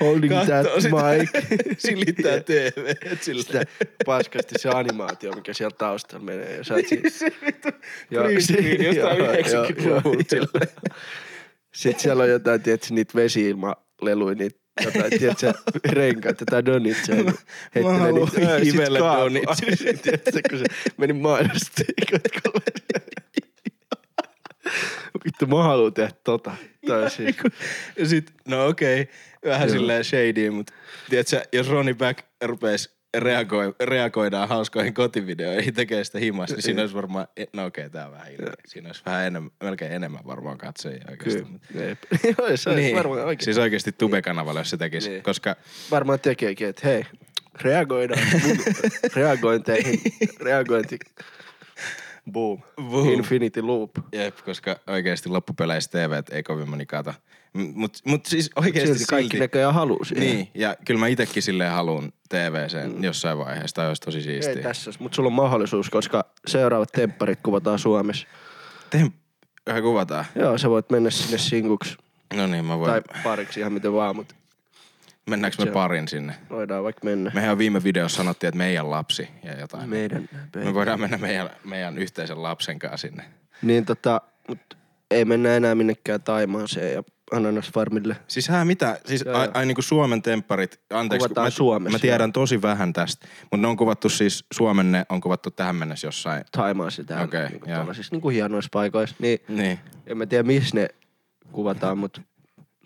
Holding that sitä. mic. Silittää TV. Sillä. Sitä paskasti se animaatio, mikä siellä taustalla menee. Ja sä oot siinä- Se vittu Joo, green jostain joo, 90-luvulta. joo, joo. Sitten siellä on jotain, tiedätkö, niitä vesi-ilmaleluja, niitä jotain, tiedätkö, renkaita tai donitsia. niin heittelee haluan hivellä donitsia. Tiedätkö, kun se meni mainosti. Vittu, mä haluan tehdä tota. On siis, Ja sit, no okei, okay, vähän Joo. silleen shady, mutta tiedätkö, jos Ronnie Back rupes reagoi, reagoidaan hauskoihin kotivideoihin, tekee sitä himassa, niin siinä olisi varmaan, no okei, okay, tää on vähän ilkeä. Siinä olisi vähän enemmän, melkein enemmän varmaan katsojia oikeasti. kyllä. Joo, se olisi varmaan oikein. siis oikeasti Tube-kanavalla, jos se tekisi, Niin. koska varmaan tekeekin, että hei, reagoidaan mun reagointeihin. Reagointi. Boom. Boom. Infinity loop. Jep, koska oikeasti loppupeleissä TV ei kovin moni kata. Mut, mut siis oikeasti Silti silti. kaikki näköjään haluu siihen. Niin, ja kyllä mä itekin silleen haluun TVC mm. jossain vaiheessa, tai olisi tosi Ei siistiä. tässä, mutta sulla on mahdollisuus, koska seuraavat tempparit kuvataan Suomessa. Tem- Vähän kuvataan. Joo, sä voit mennä sinne sinkuksi No niin, mä voin. tai pariksi ihan miten vaan, mutta Mennäänkö me se- parin sinne? voidaan vaikka mennä. Mehän viime videossa sanottiin, että meidän lapsi ja jotain. Me, Meidän me voidaan mennä meidän, meidän yhteisen lapsen kanssa sinne. Niin tota, mut ei mennä enää minnekään Taimaaseen ja Ananasfarmille. Siis hää mitä? Siis Joo, ai, joo. ai niinku Suomen tempparit, anteeksi. Kuvataan mä, Suomessa, Mä tiedän tosi vähän tästä, mutta ne on kuvattu siis, Suomen ne on kuvattu tähän mennessä jossain. Taimaassa Okei, okay, niinku joo. tuollaisissa niinku hienoissa paikoissa. Niin Niin. en mä tiedä missä ne kuvataan, mutta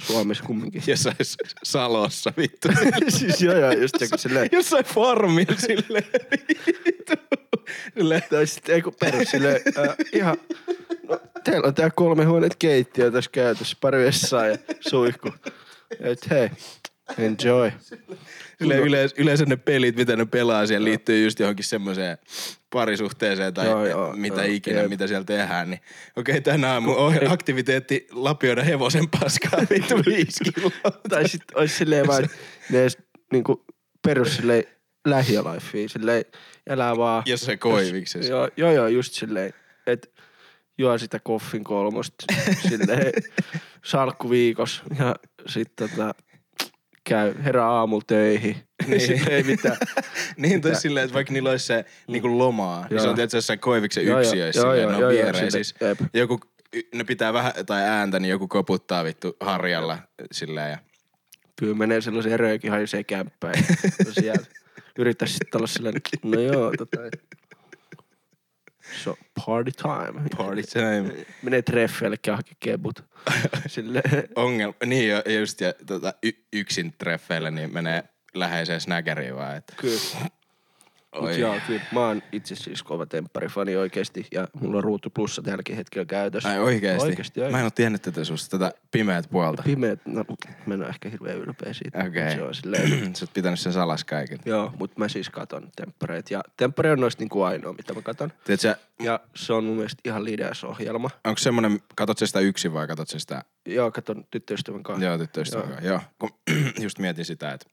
Suomessa kumminkin. Jossain Salossa vittu. siis joo joo, just kun silleen, jossain farmilla silleen. vittu. silleen. tai sitten ei kun perus silleen, äh, ihan, no, teillä on tää kolme huoneet keittiö tässä käytössä, pari vessaa ja suihku. Et hei, enjoy. Silleen yleensä, yleensä ne pelit, mitä ne pelaa, siellä liittyy just johonkin semmoiseen parisuhteeseen tai Joo, joo, mitä joo, ikinä, jep. mitä siellä tehdään. Niin, okei, tänään mun ohje- aktiviteetti lapioida hevosen paskaa vittu viisi kiloa. Tai sit ois silleen vaan, ne edes niinku perus silleen lähiölifea, silleen elää vaan. Jossain koiviksessa. Joo, joo, joo, just silleen, että juo sitä koffin kolmosta, silleen salkku viikos ja sitten tota, käy herää aamulla töihin. Niin. Niin. ei mitään. Niin, tai silleen, että vaikka niillä olisi se niinku lomaa, niin se Joo. on tietysti jossain koiviksen yksiöissä, joo, joo, ne on viereen. Siis joku, ne pitää vähän tai ääntä, niin joku koputtaa vittu harjalla silleen. Ja Kyllä menee sellaisen röökin haisee kämppään. Ja siellä yrittäisi sitten olla silleen, no joo, tota, et, so party time. party time. Menee treffeille, käy hakee kebut. Silleen, Ongelma, niin jo, just ja tota, y- yksin treffeillä niin menee läheiseen snägeriin vaan, että kyllä. Mut Oi. joo, kyllä. Mä oon itse siis kova tempparifani oikeesti ja mulla on ruutu plussa tälläkin hetkellä käytössä. Ai oikeesti? Oikeesti, Mä en oikeesti. oo tiennyt tätä susta, tätä pimeät puolta. Pimeät, no mä en oo ehkä hirveän ylpeä siitä. Okei. Se on silleen, Sä oot pitänyt sen salas kaiken. joo, mut mä siis katon temppareita. Ja temppari on noista niinku ainoa, mitä mä katon. Tiedätkö, Ja se on mun mielestä ihan lideas ohjelma. onko semmonen, katot sä sitä yksin vai katot sä sitä, Joo, katon tyttöystävän kanssa. joo tyttöystävän kanssa? Joo, kun just mietin sitä, että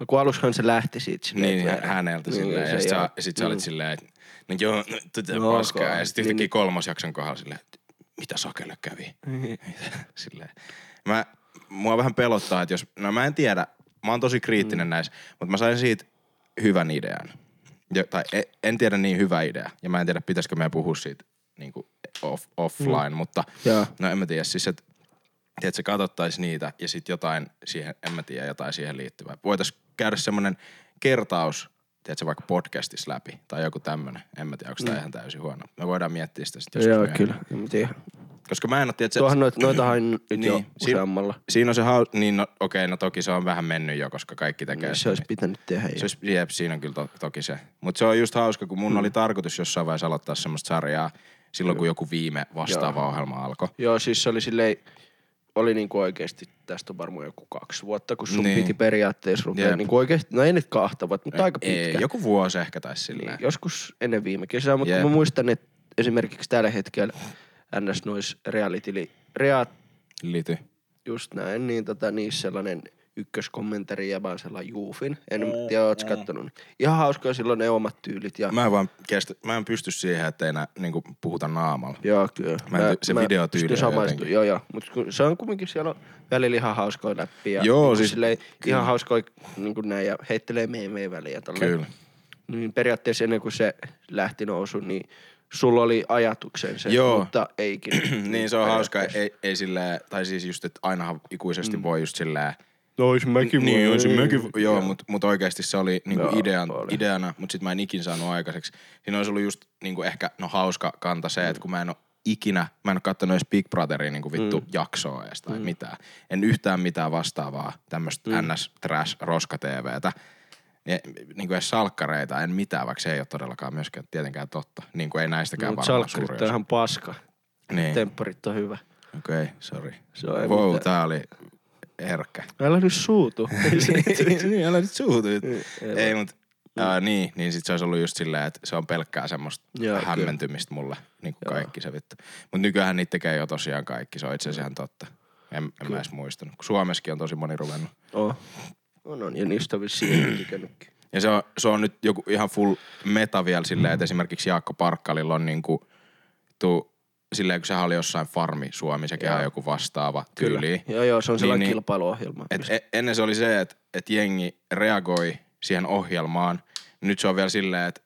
No kun alushan se lähti siitä silleen. niin että- häneltä Niin, silleen, se ja sit sä, sit sä olit Mm. silleen, että no joo, no, tätä No, paskaa. Ja ok. sit Niin, yhtäkkiä niin. kolmosjakson kohdalla silleen, että mitä sakelle kävi? Niin. silleen. Mä, mua vähän pelottaa, että jos, no mä en tiedä, mä oon tosi kriittinen mm. näissä, mutta mä sain siitä hyvän idean. Jo, tai en, en tiedä niin hyvä idea, ja mä en tiedä pitäisikö meidän puhua siitä niin off, offline, mm. mutta Joo. no en mä tiedä, siis että että se katsottaisi niitä ja sitten jotain siihen, en mä tiedä, jotain siihen liittyvää. Voitaisiin käydä semmoinen kertaus, tiedätkö, vaikka podcastissa läpi tai joku tämmönen. En mä tiedä, onko tämä ihan täysin huono. Me voidaan miettiä sitä sitten Joo, joskus kyllä. myöhemmin. En tiedä. Koska mä en ole, tiedä, Tuohan noit, noitahan nyt Niin, jo siinä- useammalla. Siinä on se haus... Niin, no, okei, no toki se on vähän mennyt jo, koska kaikki tekee Niin se olisi niin- pitänyt tehdä. Se olisi, jep, siinä on kyllä to, toki se. Mutta se on just hauska, kun mun mm. oli tarkoitus jossain vaiheessa aloittaa semmoista sarjaa silloin, kun joku viime vastaava Joo. ohjelma alkoi. Joo, siis se oli silleen, oli niinku oikeesti, tästä on varmaan joku kaksi vuotta, kun sun Niin. niin. piti periaatteessa rupea Jep. niinku oikeesti, no ei nyt kahta vuotta, mutta aika pitkä. Ei, joku vuosi ehkä tai silleen. Niin, joskus ennen viime kesää, mutta Jep. mä muistan, että esimerkiksi tällä hetkellä NS nois reality, reat, Lity. just näin, niin tota, niissä sellainen ykköskommentari ja vaan sellainen juufin. En tiedä, ootko kattonut. niin Ihan hauskoja silloin ne omat tyylit ja Mä en vaan kestä, mä en pysty siihen, että ei enää niinku puhuta naamalla. Joo, kyllä. Mä ty- se videotyyli pystyn on samaistumaan, jotenkin. Joo, joo. Mutta se on kumminkin siellä on välillä ihan hauskoja läppiä. Joo, niin siis- Silleen, ihan hauskoja niin kuin näin ja heittelee meemejä väliä. Tolleen. Kyllä. Niin periaatteessa ennen kuin se lähti nousu, niin sulla oli ajatuksen se, Joo. mutta eikin. niin se on hauska, ei, ei silleen, tai siis just, että ainahan ikuisesti mm. voi just silleen, No ois mäkin niin, olisi mäkin, joo, mutta mut oikeasti se oli niinku Joo, idean, oli. ideana, mutta sitten mä en ikin saanut aikaiseksi. Siinä olisi ollut just niinku ehkä, no hauska kanta se, että kun mä en ole ikinä, mä en ole kattonut edes Big Brotherin niinku vittu mm. jaksoa edes tai mm. mitään. En yhtään mitään vastaavaa tämmöistä mm. ns trash roska TVtä. Ja, niin kuin edes salkkareita, en mitään, vaikka se ei ole todellakaan myöskään tietenkään totta. Niin kuin ei näistäkään Mutta varmaan suuri on ihan paska. Niin, Tempparit on hyvä. okei, okay, sorry. Se on wow, mitään. tää oli herkkä. Älä nyt suutu. niin, älä nyt suutu. Ei, Ei, mut ää, niin, niin sit se olisi ollut just silleen, että se on pelkkää semmoista Joo, kyllä. hämmentymistä mulle, niin kuin Joo. kaikki se vittu. Mut nykyään niitä tekee jo tosiaan kaikki, se on itse asiassa ihan totta. En, en mä edes muistanut. kun Suomessakin on tosi moni ruvennut. Oh. On, on. Ja niistä on vissiin tykännytkin. Ja se on, se on nyt joku ihan full meta vielä silleen, että esimerkiksi Jaakko Parkkalilla on niinku, tu, silleen kun sehän oli jossain Farmi Suomi, sekin on joku vastaava tyyli. Joo, joo, se on sellainen Niin, niin. kilpailuohjelma. Et e- ennen se oli se, että et jengi reagoi siihen ohjelmaan. Nyt se on vielä silleen, että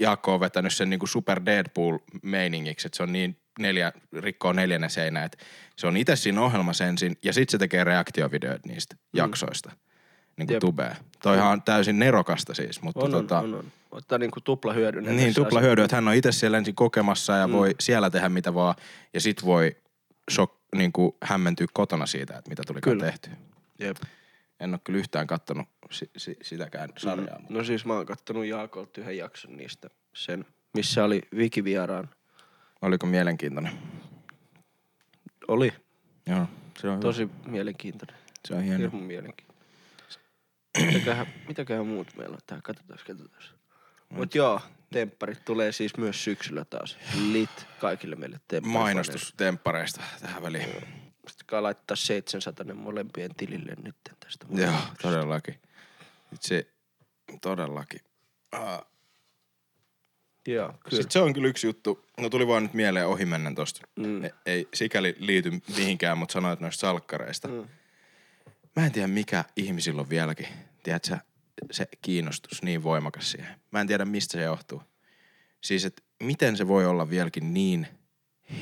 Jaakko on vetänyt sen niinku super Deadpool-meiningiksi, että se on niin neljä, rikkoo neljännen seinä, että se on itse siinä ohjelmassa ensin ja sitten se tekee reaktiovideoita niistä mm. jaksoista. Niin kuin tubea. Toihan on täysin nerokasta siis, mutta on, tota, on, on, on. Ottaa niinku tupla hyödyn. niin tupla asioista. hyödy, että hän on itse siellä ensin kokemassa ja mm. voi siellä tehdä mitä vaan ja sit voi shock, niin kuin hämmentyä kotona siitä, että mitä tuli Kyllä. tehtyä. Jep. En ole kyllä yhtään kattonut si- si- sitäkään sarjaa. Mm. No siis mä oon kattonut Jaakolta yhden jakson niistä. Sen, missä oli Viki vieraan. Oliko mielenkiintoinen? Oli. Joo, se on Tosi mielenkiintoinen. Se on hieno. Hirmun mielenkiintoinen. Mitäköhän, mitäköhän muut meillä on täällä? Katsotaan, katsotaan. Mut joo, tempparit tulee siis myös syksyllä taas. Lit kaikille meille tempparit. Mainostus temppareista tähän väliin. Sitten kai laittaa 700 molempien tilille nyt tästä. Joo, todellakin. Se, todellakin. Ah. Joo, kyllä. Sitten se on kyllä yksi juttu. No tuli vaan nyt mieleen ohimennen tosta. Mm. Ei, ei sikäli liity mihinkään, mutta sanoit noista salkkareista. Mm. Mä en tiedä mikä ihmisillä on vieläkin, tiedätkö, se kiinnostus niin voimakas siihen. Mä en tiedä mistä se johtuu. Siis, että miten se voi olla vieläkin niin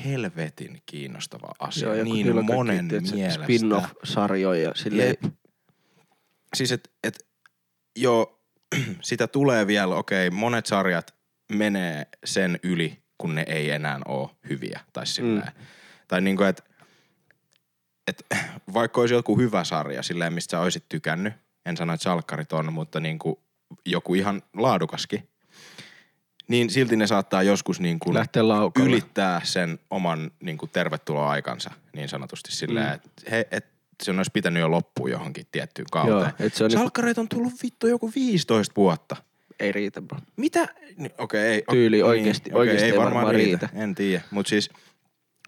helvetin kiinnostava asia, Joo, niin monen kaikki, mielestä. Spin-off-sarjoja silleen. Jep. Siis, että et, joo, sitä tulee vielä, okei, monet sarjat menee sen yli, kun ne ei enää ole hyviä. Tai silleen. Mm. Tai niinku, että et, vaikka olisi joku hyvä sarja silleen, mistä sä olisit tykännyt, en sano, että salkkarit on, mutta niinku joku ihan laadukaskin, niin silti ne saattaa joskus niin kuin ylittää sen oman niin kuin tervetuloaikansa niin sanotusti silleen, mm. että he, et sen olisi pitänyt jo loppua johonkin tiettyyn kauteen. Joo, se on Salkkareita on tullut vittu joku 15 vuotta. Ei riitä, bro. Mitä? Niin, Okei, ei. Tyyli o- oikeesti- okei, oikeesti ei ei varmaan varmaan riitä. riitä. En tiedä, mutta siis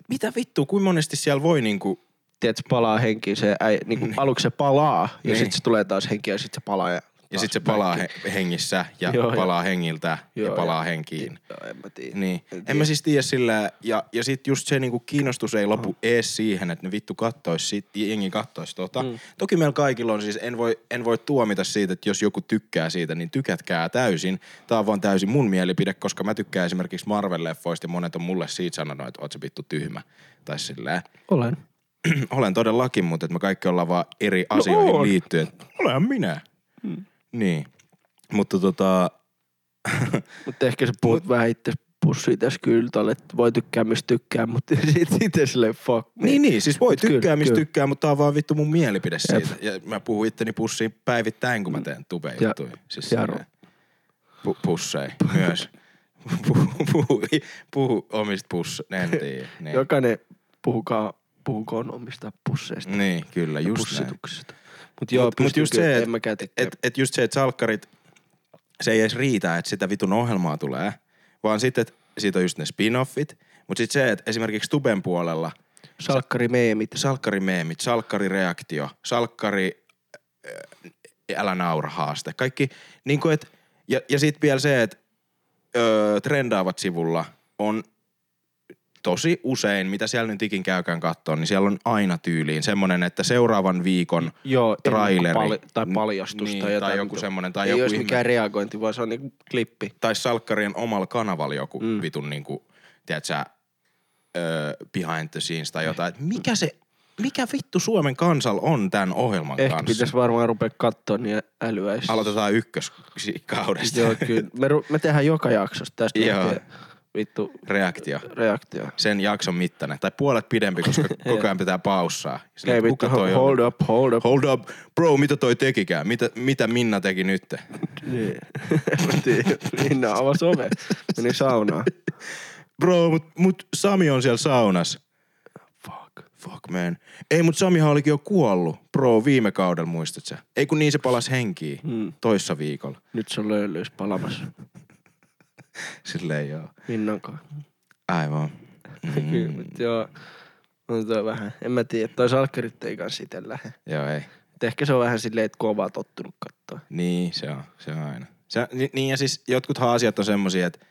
mitä vittu, kuinka monesti siellä voi niinku, Tiedätkö, palaa henkiin se, äi, niin kuin aluksi se palaa, ja Niin. sitten se tulee taas henki, ja sitten se palaa. Ja, ja sitten se palaa he, hengissä ja Joo, joo. palaa hengiltä ja Joo, palaa joo. henkiin. Joo, en mä tiedä. Niin. En En, tiedä. mä siis tiedä sillä, ja, ja sit just se niinku kiinnostus ei lopu ees siihen, että ne vittu kattois sit, jengi kattois tota. Mm. Toki meillä kaikilla on siis, en voi, en voi tuomita siitä, että jos joku tykkää siitä, niin tykätkää täysin. Tää on vaan täysin mun mielipide, koska mä tykkään esimerkiksi Marvel-leffoista ja monet on mulle siitä sanonut, että oot se vittu tyhmä. Tai silleen. Olen. Olen todellakin, mutta että me kaikki ollaan vaan eri asioihin on. liittyen. Olen minä. Mm. Niin. Mutta tota, Mutta ehkä sä puhut vähän itse pussiin tässä kyllä että voi tykkää mistä tykkää, mutta sit itse silleen fuck me. Niin, niin, siis voi Mut tykkää, mistä kyllä. tykkää, mutta tää on vaan vittu mun mielipide Jep. siitä. Ja mä puhun itteni pussiin päivittäin, kun mä teen tube Ja- juttuja. Siis ja silleen. pu, pussei myös. puhu, puhu, puhu omista puss, en tiedä. Niin. Jokainen puhukaa, puhukoon omista pusseista. niin, kyllä, ja just näin. Mutta joo, Mut- mut just se, et- mäkään tekee. Et, et just se, että salkkarit, se ei edes riitä, että sitä vitun ohjelmaa tulee, vaan sitten, että siitä on just ne spin-offit. Mutta sitten se, että esimerkiksi Tuben puolella Salkkarimeemit. salkkarimeemit, salkkarireaktio, salkkari äh, älä naura haaste. Kaikki, niin kuin et, ja, ja sitten vielä se, että öö, trendaavat sivulla on tosi usein, mitä siellä nyt ikin käykään kattoon, niin siellä on aina tyyliin semmonen, että seuraavan viikon Joo, traileri. Pal- tai paljastus Niin, tai tai joku niinku- semmonen, tai ei joku olisi ihme- mikään reagointi, vaan se on niinku klippi. tai salkkarien omalla kanavalla joku mm. Vitun niinku, tiedät sä, öö, behind the scenes tai jotain. Et mikä se, mikä vittu Suomen kansal on tämän ohjelman Ehkä kanssa? pitäisi varmaan rupea katsoa niin älyäis. Aloitetaan ykköskaudesta. Joo, kyllä. Me, ru- me tehdään joka jaksosta tästä Joo. lähtien vittu Reaktio. reaktio. Sen jakson mittainen. Tai puolet pidempi, koska koko ajan pitää paussaa. Hei kuka vittu, toi on? hold up, hold up. Hold up. Bro, mitä toi tekikään? Mitä, mitä Minna teki nyt? Niin. Minna avasi ove. Meni saunaan. Bro, mut, mut Sami on siellä saunassa. Fuck. Fuck man. Ei, mut Samihan olikin jo kuollut. Bro, viime kaudella muistat sä? Ei kun niin se palasi henkiin. Hmm. Toissa viikolla. Nyt se on löylyys palamassa. Silleen joo. Minnankaan. Aivan. Kyllä, Mm. mut joo. On toi vähän. En mä tiedä, toi salkkarit ei kans ite lähde. Joo, ei. Et ehkä se on vähän silleen, että kun on vaan tottunut katsoa. Niin, se on, se on aina. Se, ni- niin ja siis jotkuthan asiat on semmosia, että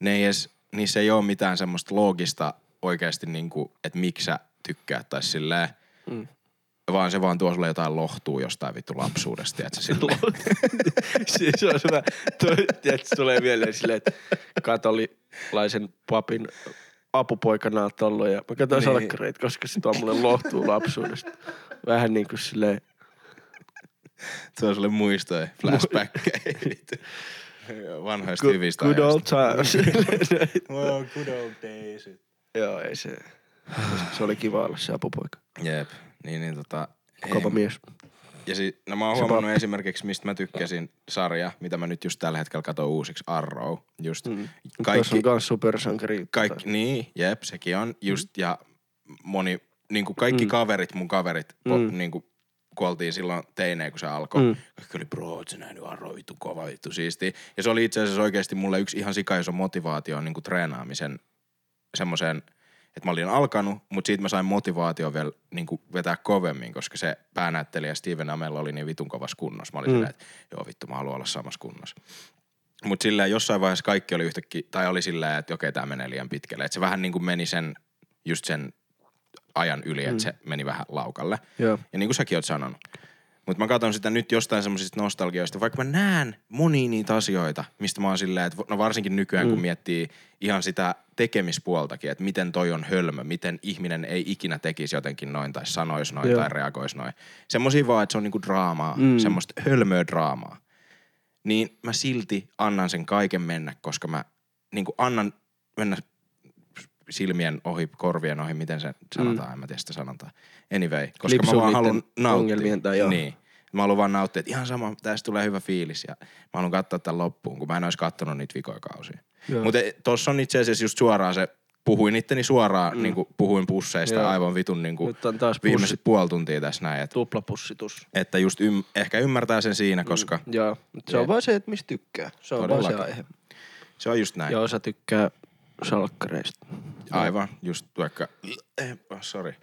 ne ei edes, niissä ei ole mitään semmoista loogista oikeasti niinku, että miksi sä tykkäät tai silleen, Mm. Vaan se vaan tuo sulle jotain lohtuu jostain vittu lapsuudesta, että silleen. siis on hyvä. Tiedätkö, tulee mieleen silleen, että katolilaisen papin apupoikana oot ollut ja mä katsoin Niin. salkkareita, koska se tuo mulle lohtuu lapsuudesta. Vähän niin kuin silleen, tuo sulle muistoja, flashbackkejä. Vanhoista good, hyvistä good old times. Wow, good old days. Joo, ei se. Se oli kiva olla se apupoika. Jep, niin, niin tota... Kova mies. Ja si, no mä oon huomannut esimerkiksi, mistä mä tykkäsin sarja, mitä mä nyt just tällä hetkellä katson uusiksi, Arrow. Just Mm. Kaikki, on kans supersankari. kaikki, niin, jep, sekin on just, ja moni, niin kuin kaikki Mm. kaverit, mun kaverit, mm. Mm. niin kuin kuoltiin silloin teineen, kun se alkoi. Mm. Mm. Kaikki oli, bro, oot sä nähnyt Arrow, kova, vittu siisti. Ja se oli itse asiassa oikeasti mulle yksi ihan sikaiso motivaatio niin kuin treenaamisen semmoiseen, että mä olin alkanut, mutta siitä mä sain motivaatio vielä niin kuin vetää kovemmin, koska se päänäyttelijä Steven Amell oli niin vitun kovassa kunnossa. Mä olin mm. Silleen, että joo vittu, mä haluan olla samassa kunnossa. Mutta silleen jossain vaiheessa kaikki oli yhtäkkiä, tai oli silleen, että okei, tämä menee liian pitkälle. Että se vähän niin kuin meni sen, just sen ajan yli, että Mm. se meni vähän laukalle. Joo. Ja niin kuin säkin oot sanonut. Mutta mä katson sitä nyt jostain semmoisista nostalgioista, vaikka mä näen monia niitä asioita, mistä mä oon silleen, että no varsinkin nykyään mm. kun Mm. miettii ihan sitä tekemispuoltakin, että miten toi on hölmö, miten ihminen ei ikinä tekisi jotenkin noin tai sanoisi noin Joo. tai reagoisi noin. Semmoisia vaan, että se on niinku draamaa, mm. Mm. semmoista hölmöä draamaa. Niin mä silti annan sen kaiken mennä, koska mä niinku annan mennä silmien ohi, korvien ohi, miten se sanotaan, mm. en mä tiedä sitä sanontaa. Anyway, koska Lipsuu mä vaan haluan nauttia. ongelmien tai joo. Niin. Mä haluan vaan nauttia, että ihan sama, tästä tulee hyvä fiilis ja mä haluan katsoa tämän loppuun, kun mä en olisi kattonut niitä vikoikausia. Joo. Mutta tossa on itse asiassa just suoraan se, puhuin itteni suoraan, mm. niin kuin puhuin pusseista Joo. aivan vitun niin kuin viimeiset pussit, puoli tuntia tässä näin, että, tuplapussitus. että just ym, ehkä ymmärtää sen siinä, koska mm. Joo, mutta se on vaan se, että mistä tykkää. Se on vaan se aihe. se on just näin. Ja osa tykkää salkkareista. Aivan, just vaikka, eh, oh, sorry.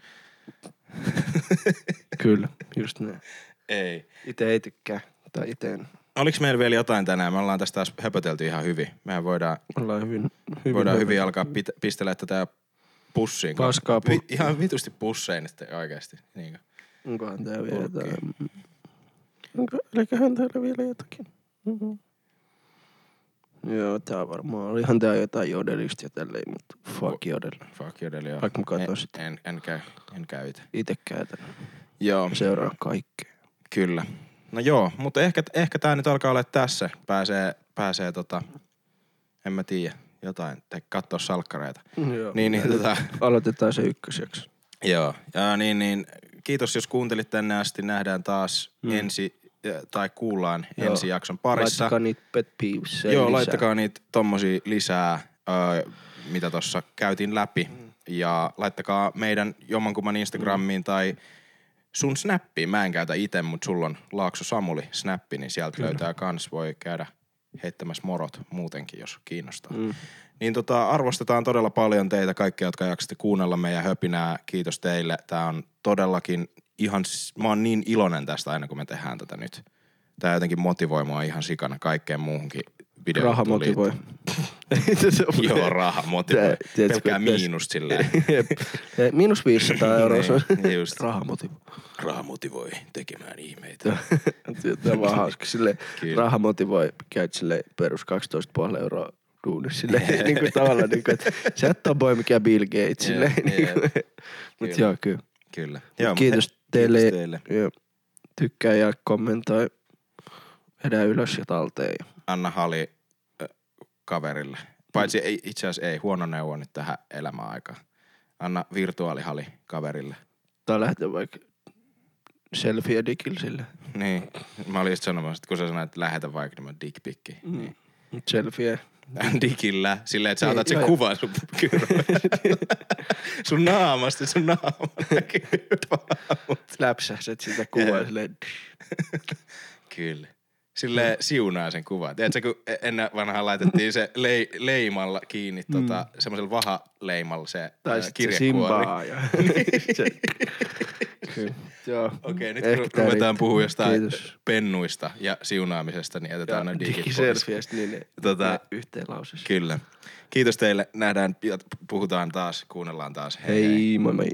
Kyllä, just näin. Ei. Itse ei tykkää. Tai itse en. Oliko meillä vielä jotain tänään? Me ollaan tästä taas höpötelty ihan hyvin. Mehän voidaan, Ollaan hyvin, hyvin voidaan hyvin alkaa pit, pistelee tätä pussiin. Paskaa pu- Vi, ihan vitusti pussein sitten oikeasti. Niinkö? Onkohan tää vielä jotain? Onko, eiköhän täällä vielä jotakin? Mhm. Joo, tää varmaan oli ihan tää jotain jodelista ja tälleen, mutta fuck jodel. Fuck jodel, joo. Vaikka mä katson en, sitä. en, en, käy, en käy itse. Itse käytän. Joo, Seuraa kaikkea. Kyllä. No joo, mutta ehkä, ehkä tää nyt alkaa olla tässä. Pääsee, pääsee tota, en mä tiedä, jotain, te katsoa salkkareita. Joo. Niin, niin, tota, Aloitetaan se ykkösjakso. Joo, ja niin, niin kiitos jos kuuntelit tänne asti. Nähdään taas Mm. ensi, tai kuullaan Joo. ensi jakson parissa. Laittakaa niitä pet peeves Joo, lisää. laittakaa niitä tommosia lisää, öö, mitä tossa käytiin läpi. Mm. Ja laittakaa meidän jommankumman Instagramiin tai sun snappiin. Mä en käytä itse, mutta sulla on Laakso Samuli snappi, niin sieltä löytää kans. Voi käydä heittämässä morot muutenkin, jos kiinnostaa. Mm. Niin tota, arvostetaan todella paljon teitä kaikkia, jotka jaksatte kuunnella meidän höpinää. Kiitos teille. Tää on todellakin ihan, mä oon niin iloinen tästä aina kun me tehdään tätä nyt. Tää jotenkin motivoi mua ihan sikana kaikkeen muuhunkin videoon. Raha motivoi. Joo, raha motivoi. Pelkkää tässä- miinus silleen. Miinus 500 euroa. se on Niin, just. Raha motivoi. Raha motivoi tekemään ihmeitä. Tämä on vaan hauska. Sille Kyllä. raha motivoi, käyt sille perus 12,5 euroa duunissa. Sille, niin kuin tavallaan, niin kuin, että sä et ole boy mikään Bill Gates. Sille, Jep, niin kuin, mutta joo, kyllä. Kyllä. Joo, mut kiitos, teille. Kiitos teille. Joo. Tykkää ja kommentoi. Vedä ylös ja talteen. Anna hali kaverille. Paitsi ei, itse asiassa ei, huono neuvo nyt tähän elämäaikaan. Anna virtuaalihali kaverille. Tai lähdetään vaikka selfie digillä sille. Niin, mä olin just sanomassa, että kun sä sanoit, että lähetä vaikka niin dickpikki. Mm. Niin. Selfie. Digillä, silleen, että sä otat sen kuvan sun kyrvästä. sun naamasta, sun naama näkyy vaan. Läpsähset sitä kuvaa silleen. Kyllä. Sille siunaa sen kuvan. Tiedätkö, kun e- ennen vanhaa laitettiin se lei, leimalla kiinni, tota, semmoisella vahaleimalla se Tai se kirjekuori. Ja... se... Kyllä. Joo. Okei, nyt Ehkä kun ruvetaan riittää. puhua jostain Kiitos. pennuista ja siunaamisesta, niin jätetään noin digit pois. niin ne, Tota- ne yhteen lausessa. Kyllä. Kiitos teille. Nähdään puhutaan taas, kuunnellaan taas. hei. hei. Hei, moi moi.